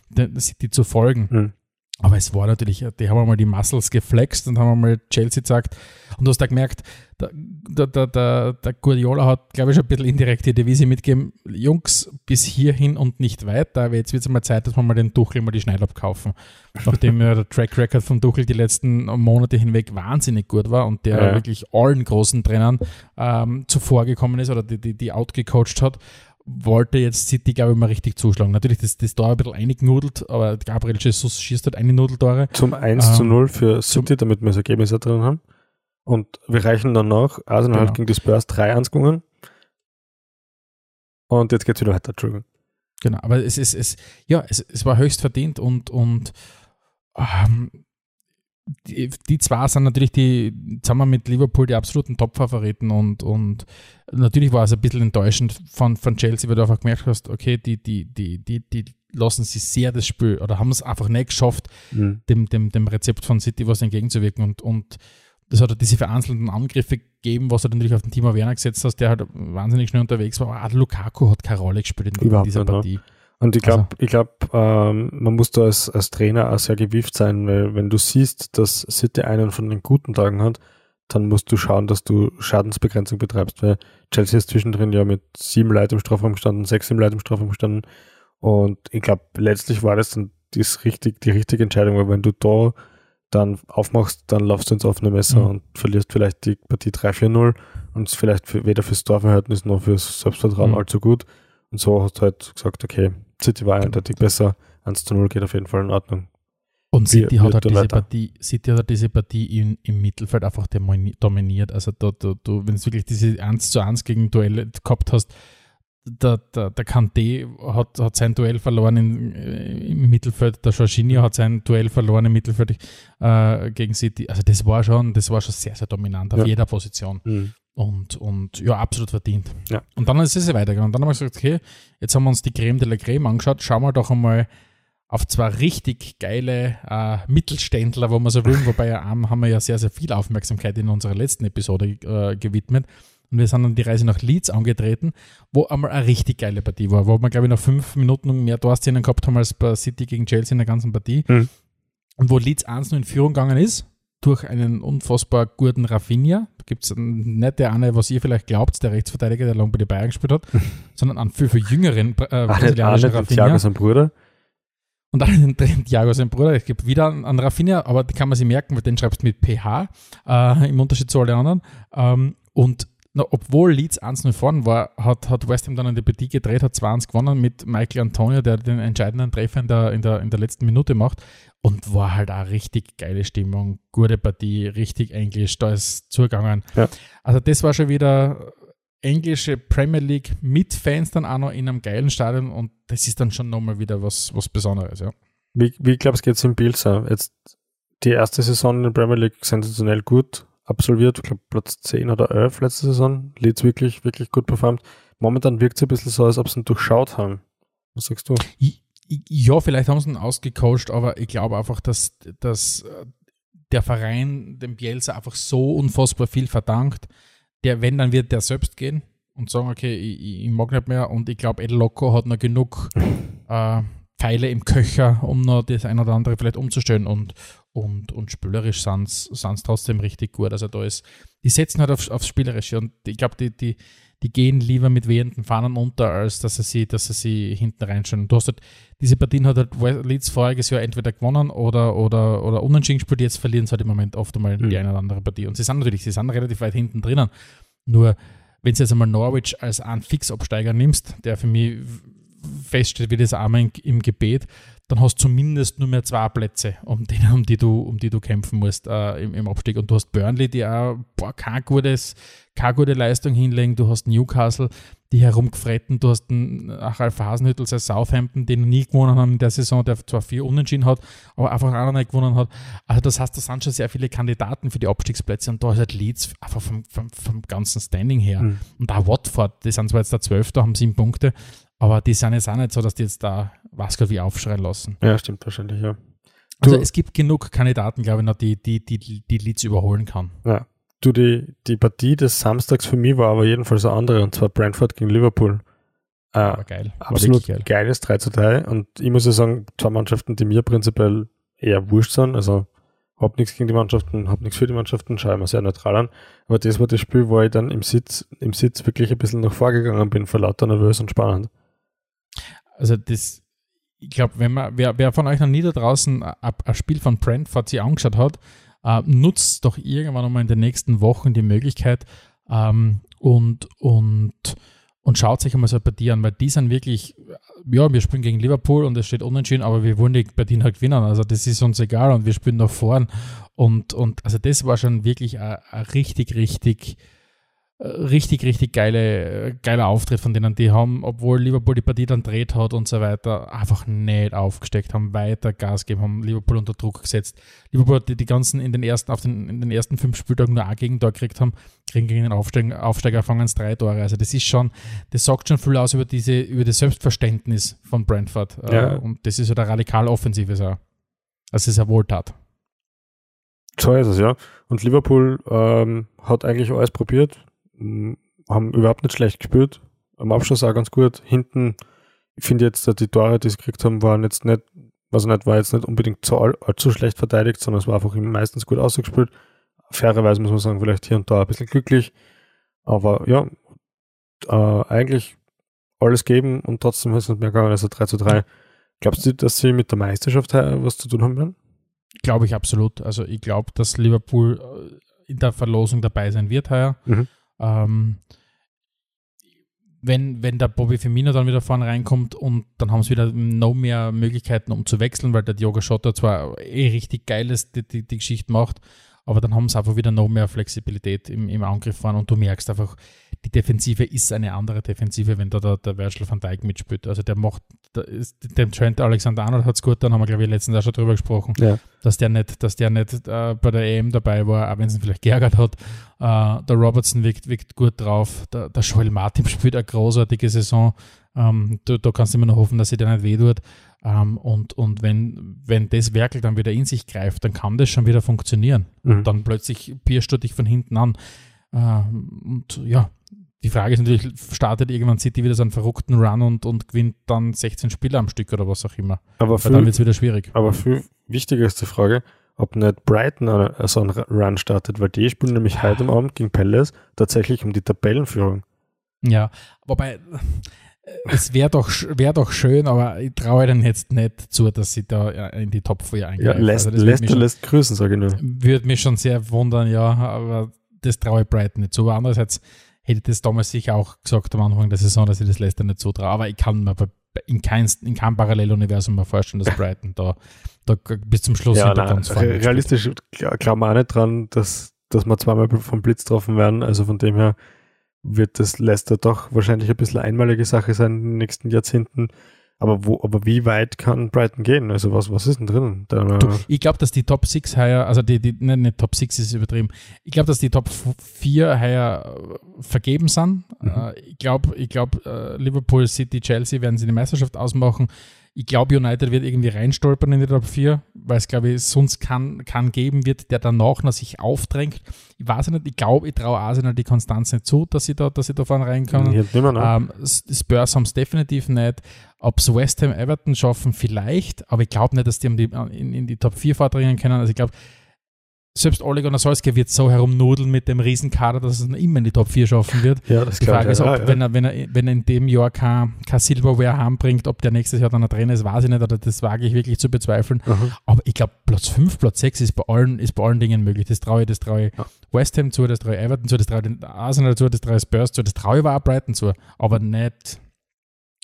die, die zu folgen. Mhm. Aber es war natürlich, die haben einmal die Muscles geflext und haben einmal Chelsea gesagt. Und du hast da gemerkt, der, der, der, der Guardiola hat, glaube ich, schon ein bisschen indirekt die Devise mitgegeben, Jungs, bis hierhin und nicht weiter, aber jetzt wird es mal Zeit, dass wir mal den Tuchel mal die Schneid abkaufen. Nachdem ja der Track Record von Tuchel die letzten Monate hinweg wahnsinnig gut war und der ja. wirklich allen großen Trainern ähm, zuvor gekommen ist oder die, die, die outgecoacht hat, wollte jetzt City, glaube ich, mal richtig zuschlagen. Natürlich, das, das Tor ein bisschen eingenudelt, aber Gabriel Jesus schießt halt eine Nudeltore. Zum 1 ähm, zu 0 für City, damit wir das Ergebnis drin haben. Und wir reichen dann noch. Arsenal genau. hat gegen die Spurs 3-1 gewonnen. Und jetzt geht es wieder weiter, Entschuldigung. Genau, aber es ist, es, ja, es, es war höchst verdient und, und ähm, die, die zwei sind natürlich die, zusammen mit Liverpool die absoluten Top-Favoriten und, und natürlich war es ein bisschen enttäuschend von, von Chelsea, weil du einfach gemerkt hast, okay, die, die, die, die, die lassen sich sehr das Spiel oder haben es einfach nicht geschafft, mhm. dem, dem, dem Rezept von City was entgegenzuwirken und, und das hat diese vereinzelten Angriffe gegeben, was du natürlich auf den Timo Werner gesetzt hast, der halt wahnsinnig schnell unterwegs war. Aber auch Lukaku hat keine Rolle gespielt in Überhaupt dieser Partie. Nicht, und ich glaube, also. ich glaub, ähm, man muss da als, als Trainer auch sehr gewieft sein, weil wenn du siehst, dass City einen von den guten Tagen hat, dann musst du schauen, dass du Schadensbegrenzung betreibst, weil Chelsea ist zwischendrin ja mit sieben Leuten im Strafraum gestanden, sechs im Leuten im Strafraum gestanden und ich glaube, letztlich war das dann das richtig, die richtige Entscheidung, weil wenn du da dann aufmachst, dann laufst du ins offene Messer mhm. und verlierst vielleicht die Partie 3-4-0 und ist vielleicht für, weder fürs Torverhältnis noch fürs Selbstvertrauen mhm. allzu gut. Und so hast du halt gesagt, okay, City war eindeutig besser. 1 zu 0 geht auf jeden Fall in Ordnung. Und City wie, hat halt diese Partie, City hat halt diese Partie in, im Mittelfeld einfach dominiert. Also da, da, du, wenn du wirklich diese 1 zu 1 gegen Duelle gehabt hast, der, der, der Kanté hat, hat sein Duell verloren in, äh, im Mittelfeld, der Jorginho hat sein Duell verloren im Mittelfeld äh, gegen City. Also das war schon, das war schon sehr, sehr dominant auf ja. jeder Position. Mhm. Und, und ja, absolut verdient. Ja. Und dann ist es weitergegangen. Und dann haben wir gesagt, okay, jetzt haben wir uns die Creme de la Creme angeschaut, schauen wir doch einmal auf zwei richtig geile äh, Mittelständler, wo man so will, wobei ja, haben wir ja sehr, sehr viel Aufmerksamkeit in unserer letzten Episode äh, gewidmet. Und wir sind dann die Reise nach Leeds angetreten, wo einmal eine richtig geile Partie war, wo wir, glaube ich, nach fünf Minuten mehr Torszenen gehabt haben als bei City gegen Chelsea in der ganzen Partie. Mhm. Und wo Leeds 1 in Führung gegangen ist, durch einen unfassbar guten Rafinha. Da gibt es nicht der eine, was ihr vielleicht glaubt, der Rechtsverteidiger, der lange bei den Bayern gespielt hat, sondern einen viel, viel jüngeren äh, brasilianischen Rafinha. Thiago sein Bruder. Und dann den Thiago sein Bruder. Es gibt wieder einen Rafinha, aber den kann man sich merken, weil den schreibst du mit PH, äh, im Unterschied zu allen anderen. Ähm, und na, obwohl Leeds 1-0 vorn war, hat, hat West Ham dann eine Partie gedreht, hat 2-1 gewonnen mit Michael Antonio, der den entscheidenden Treffer in der, in der, in der letzten Minute macht. Und war halt auch richtig geile Stimmung, gute Partie, richtig englisch, da ist zugegangen. Ja. Also das war schon wieder englische Premier League mit Fans dann auch noch in einem geilen Stadion und das ist dann schon nochmal wieder was, was Besonderes, ja. Wie, wie glaubst du, geht es im Bielsa? Jetzt die erste Saison in der Premier League sensationell gut absolviert, ich glaube Platz 10 oder 11 letzte Saison, Leeds wirklich, wirklich gut performt. Momentan wirkt es ein bisschen so, als ob sie ihn durchschaut haben. Was sagst du? Ja, vielleicht haben sie ihn ausgecoacht, aber ich glaube einfach, dass, dass äh, der Verein dem Bielsa einfach so unfassbar viel verdankt. Der, wenn, dann wird der selbst gehen und sagen, okay, ich, ich mag nicht mehr. Und ich glaube, El Loco hat noch genug äh, Pfeile im Köcher, um noch das ein oder andere vielleicht umzustellen. Und, und, und spielerisch sind sie trotzdem richtig gut. Also da ist, die setzen halt auf, aufs Spielerische und ich glaube, die, die, die gehen lieber mit wehenden Fahnen unter, als dass sie, sie, dass sie sie hinten reinstellen. Du hast halt, diese Partien hat halt Leeds voriges Jahr entweder gewonnen oder, oder, oder unentschieden gespielt, jetzt verlieren sie halt im Moment oft einmal mhm. die eine oder andere Partie. Und sie sind natürlich, sie sind relativ weit hinten drinnen. Nur, wenn du jetzt einmal Norwich als einen Fixabsteiger nimmst, der für mich feststeht wie das Arme im Gebet, dann hast du zumindest nur mehr zwei Plätze, um die, um die, du, um die du kämpfen musst äh, im, im Abstieg. Und du hast Burnley, die auch boah, kein gutes, keine gute Leistung hinlegen. Du hast Newcastle, die herumgefretten. Du hast einen Ralf Hasenhüttel, sei Southampton, den nie gewonnen haben in der Saison, der zwar vier Unentschieden hat, aber einfach noch nicht gewonnen hat. Also das heißt, da sind schon sehr viele Kandidaten für die Abstiegsplätze und da ist halt Leeds einfach vom, vom, vom ganzen Standing her. Mhm. Und auch Watford, die sind zwar jetzt der Zwölfte, haben sieben Punkte, aber die sind jetzt auch nicht so, dass die jetzt da was wie aufschreien lassen. Ja, stimmt wahrscheinlich, ja. Also du, es gibt genug Kandidaten, glaube ich, noch, die, die, die, die Leeds überholen kann. Ja. Du, die, die Partie des Samstags für mich war aber jedenfalls eine andere, und zwar Brentford gegen Liverpool. Äh, war geil. War absolut geil. geiles 3 zu 3. Und ich muss ja sagen, zwei Mannschaften, die mir prinzipiell eher wurscht sind. Also hab nichts gegen die Mannschaften, hab nichts für die Mannschaften, schaue immer sehr neutral an. Aber das war das Spiel, wo ich dann im Sitz, im Sitz wirklich ein bisschen noch vorgegangen bin, vor lauter nervös und spannend. Also das, ich glaube, wenn man, wer, wer von euch noch nie da draußen ein Spiel von Brentford sich angeschaut hat, äh, nutzt doch irgendwann einmal in den nächsten Wochen die Möglichkeit ähm, und, und, und schaut sich einmal so eine Partie an, weil die sind wirklich, ja, wir spielen gegen Liverpool und es steht unentschieden, aber wir wollen die Partien halt gewinnen. Also das ist uns egal und wir spielen nach vorn. Und, und also das war schon wirklich ein richtig, richtig richtig, richtig geile, geiler Auftritt von denen. Die haben, obwohl Liverpool die Partie dann dreht hat und so weiter, einfach nicht aufgesteckt, haben weiter Gas gegeben, haben Liverpool unter Druck gesetzt. Liverpool, die die ganzen in den ersten, auf den, in den ersten fünf Spieltagen nur ein Gegentor gekriegt haben, kriegen gegen den Aufsteiger, Aufsteiger fangen es drei Tore. Also das ist schon, das sagt schon viel aus über diese, über das Selbstverständnis von Brentford. Äh, ja. Und das ist ja der radikal offensive so. Also es ist eine Wohltat. So ist es, ja. Und Liverpool ähm, hat eigentlich alles probiert haben überhaupt nicht schlecht gespielt. Am Abschluss auch ganz gut. Hinten, ich finde jetzt, die Tore, die sie gekriegt haben, waren jetzt nicht, also nicht, war jetzt nicht unbedingt zu allzu schlecht verteidigt, sondern es war einfach meistens gut ausgespielt. Fairerweise muss man sagen, vielleicht hier und da ein bisschen glücklich. Aber ja, äh, eigentlich alles geben und trotzdem ist es nicht mehr gegangen, also 3 zu 3. Glaubst du, dass sie mit der Meisterschaft was zu tun haben werden? Glaube ich absolut. Also ich glaube, dass Liverpool äh, in der Verlosung dabei sein wird heuer. Mhm. Ähm, wenn, wenn der Bobby Firmino dann wieder vorne reinkommt und dann haben sie wieder noch mehr Möglichkeiten, um zu wechseln, weil der Diogo Schotter zwar eh richtig geiles die, die, die Geschichte macht, aber dann haben sie einfach wieder noch mehr Flexibilität im, im Angriff fahren und du merkst einfach, die Defensive ist eine andere Defensive, wenn da der, der Virgil van Dijk mitspielt. Also der macht, der ist, dem Trent Alexander-Arnold hat es gut, dann haben wir, glaube ich, letztens auch schon drüber gesprochen, ja. dass der nicht, dass der nicht äh, bei der EM dabei war, auch wenn es ihn vielleicht geärgert hat. Äh, der Robertson wirkt, wirkt gut drauf. Der, der Joel Martin spielt eine großartige Saison. Ähm, da, da kannst du immer noch hoffen, dass sie dir nicht wehtut. Ähm, und und wenn, wenn das Werkel dann wieder in sich greift, dann kann das schon wieder funktionieren. Mhm. Und dann plötzlich pierst du dich von hinten an. Äh, und ja, die Frage ist natürlich, startet irgendwann City wieder so einen verrückten Run und, und gewinnt dann 16 Spiele am Stück oder was auch immer. Aber für, dann wird es wieder schwierig. Aber viel wichtiger ist die Frage, ob nicht Brighton so einen Run startet, weil die spielen nämlich heute Abend gegen Palace tatsächlich um die Tabellenführung. Ja, wobei es wäre doch, wär doch schön, aber ich traue ihnen jetzt nicht zu, dass sie da in die Top 4 eingreifen. Ja, lässt, also lässt, schon, lässt grüßen, sage ich nur. Würde mich schon sehr wundern, ja, aber das traue ich Brighton nicht zu. Aber andererseits hätte ich das damals sicher auch gesagt am Anfang der Saison, dass ich das Leicester nicht so traue. Aber ich kann mir in, kein, in keinem Paralleluniversum mal vorstellen, dass Brighton da, da bis zum Schluss ja, nein, ganz vorne Realistisch glauben wir auch nicht dran, dass, dass wir zweimal vom Blitz getroffen werden. Also von dem her wird das Leicester doch wahrscheinlich ein bisschen einmalige Sache sein in den nächsten Jahrzehnten. Aber, wo, aber wie weit kann Brighton gehen? Also was, was ist denn drin? Du, ich glaube, dass die Top 6 heuer, also die, die nicht, nicht Top 6 ist übertrieben, ich glaube, dass die Top 4 heuer äh, vergeben sind. Mhm. Äh, ich glaube, ich glaub, äh, Liverpool, City, Chelsea werden sie die Meisterschaft ausmachen. Ich glaube, United wird irgendwie reinstolpern in die Top 4, weil es, glaube ich, sonst kann, kann geben wird, der danach noch sich aufdrängt. Ich weiß nicht, ich glaube, ich traue Arsenal die Konstanz nicht zu, dass sie da, dass sie da vorne rein können. Ähm, Spurs haben es definitiv nicht. Ob es West Ham Everton schaffen, vielleicht, aber ich glaube nicht, dass die, in, die Top 4 vordringen können. Also ich glaube, selbst Ole Gunnar Solskjaer wird so herumnudeln mit dem Riesenkader, dass es immer in die Top 4 schaffen wird. Ja, das die Frage ist, ob, ja, ja. Wenn, er, wenn, er, wenn er in dem Jahr kein, kein Silverware heimbringt, ob der nächstes Jahr dann ein Trainer ist, weiß ich nicht, oder das wage ich wirklich zu bezweifeln. Mhm. Aber ich glaube, Platz 5, Platz 6 ist bei allen, ist bei allen Dingen möglich. Das traue ich, das traue ich ja. West Ham zu, das traue ich Everton zu, das traue ich Arsenal zu, das traue ich Spurs zu, das traue ich aber auch Brighton zu. Aber nicht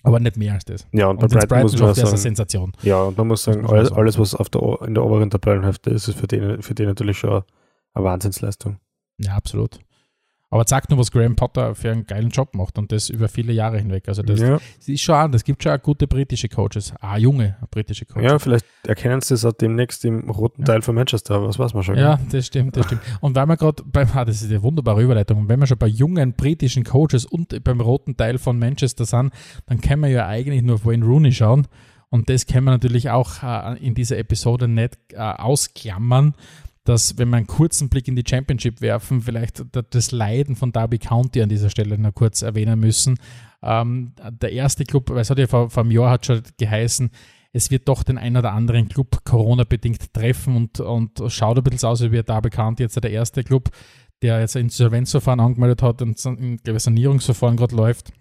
Aber nicht mehr als das. Ja, und, und bei Brighton, Brighton muss man sagen, eine Sensation. Ja, und man muss sagen, alles, alles, was auf der, in der oberen Tabellenhälfte ist, ist für die, für die natürlich schon eine Wahnsinnsleistung. Ja, absolut. Aber zeigt nur, was Graham Potter für einen geilen Job macht und das über viele Jahre hinweg. Also das, ja. das ist schon an, es gibt schon auch gute britische Coaches, ah, junge britische Coaches. Ja, vielleicht erkennen sie es auch demnächst im roten ja. Teil von Manchester, was weiß man schon. Ja, das stimmt, das stimmt. Und weil wir gerade beim, ah, das ist eine wunderbare Überleitung, und wenn wir schon bei jungen britischen Coaches und beim roten Teil von Manchester sind, dann können wir ja eigentlich nur auf Wayne Rooney schauen. Und das können wir natürlich auch äh, in dieser Episode nicht äh, ausklammern, dass, wenn wir einen kurzen Blick in die Championship werfen, vielleicht das Leiden von Derby County an dieser Stelle noch kurz erwähnen müssen. Ähm, der erste Club, weil es hat ja vor, vor einem Jahr hat schon geheißen, es wird doch den einen oder anderen Club Corona-bedingt treffen und, und schaut ein bisschen aus, wie Derby County jetzt der erste Club, der jetzt ein Insolvenzverfahren angemeldet hat und ein Sanierungsverfahren gerade läuft.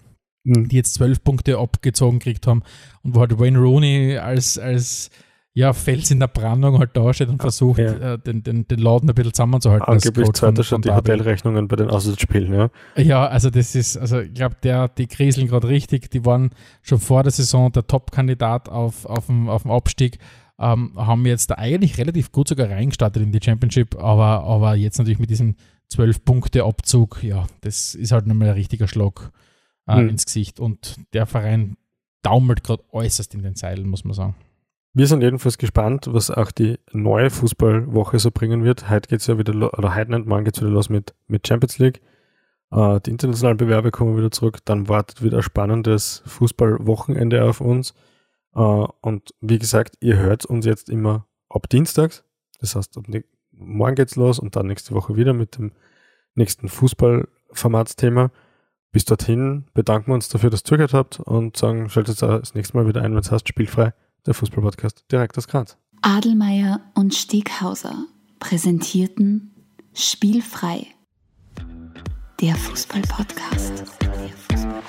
Mhm. die jetzt zwölf Punkte abgezogen gekriegt haben und wo halt Wayne Rooney als, als ja, Fels in der Brandung halt da steht und ah, versucht, ja. äh, den, den, den Laden ein bisschen zusammenzuhalten. Angeblich zahlt er schon die Hotelrechnungen bei den Auswärtsspielen, ja. Ja, also das ist, also ich glaube, der, die kriseln gerade richtig. Die waren schon vor der Saison der Top-Kandidat auf, auf, dem, auf dem Abstieg. Ähm, haben jetzt da eigentlich relativ gut sogar reingestartet in die Championship, aber, aber jetzt natürlich mit diesem 12-Punkte-Abzug, ja, das ist halt nochmal ein richtiger Schlag äh, hm. ins Gesicht. Und der Verein daumelt gerade äußerst in den Seilen, muss man sagen. Wir sind jedenfalls gespannt, was auch die neue Fußballwoche so bringen wird. Heute geht es ja wieder, oder heute nicht, morgen geht es wieder los mit, mit Champions League. Äh, die internationalen Bewerbe kommen wieder zurück. Dann wartet wieder ein spannendes Fußballwochenende auf uns. Äh, und wie gesagt, ihr hört uns jetzt immer ab Dienstags. Das heißt, ab ne morgen geht's los und dann nächste Woche wieder mit dem nächsten Fußballformatsthema. Bis dorthin bedanken wir uns dafür, dass ihr zugehört habt und sagen, schaltet das nächste Mal wieder ein, wenn es heißt, spielfrei der Fußballpodcast direkt aus Graz. Adelmeier und Steghauser präsentierten Spielfrei. Der Fußballpodcast. Der Fußball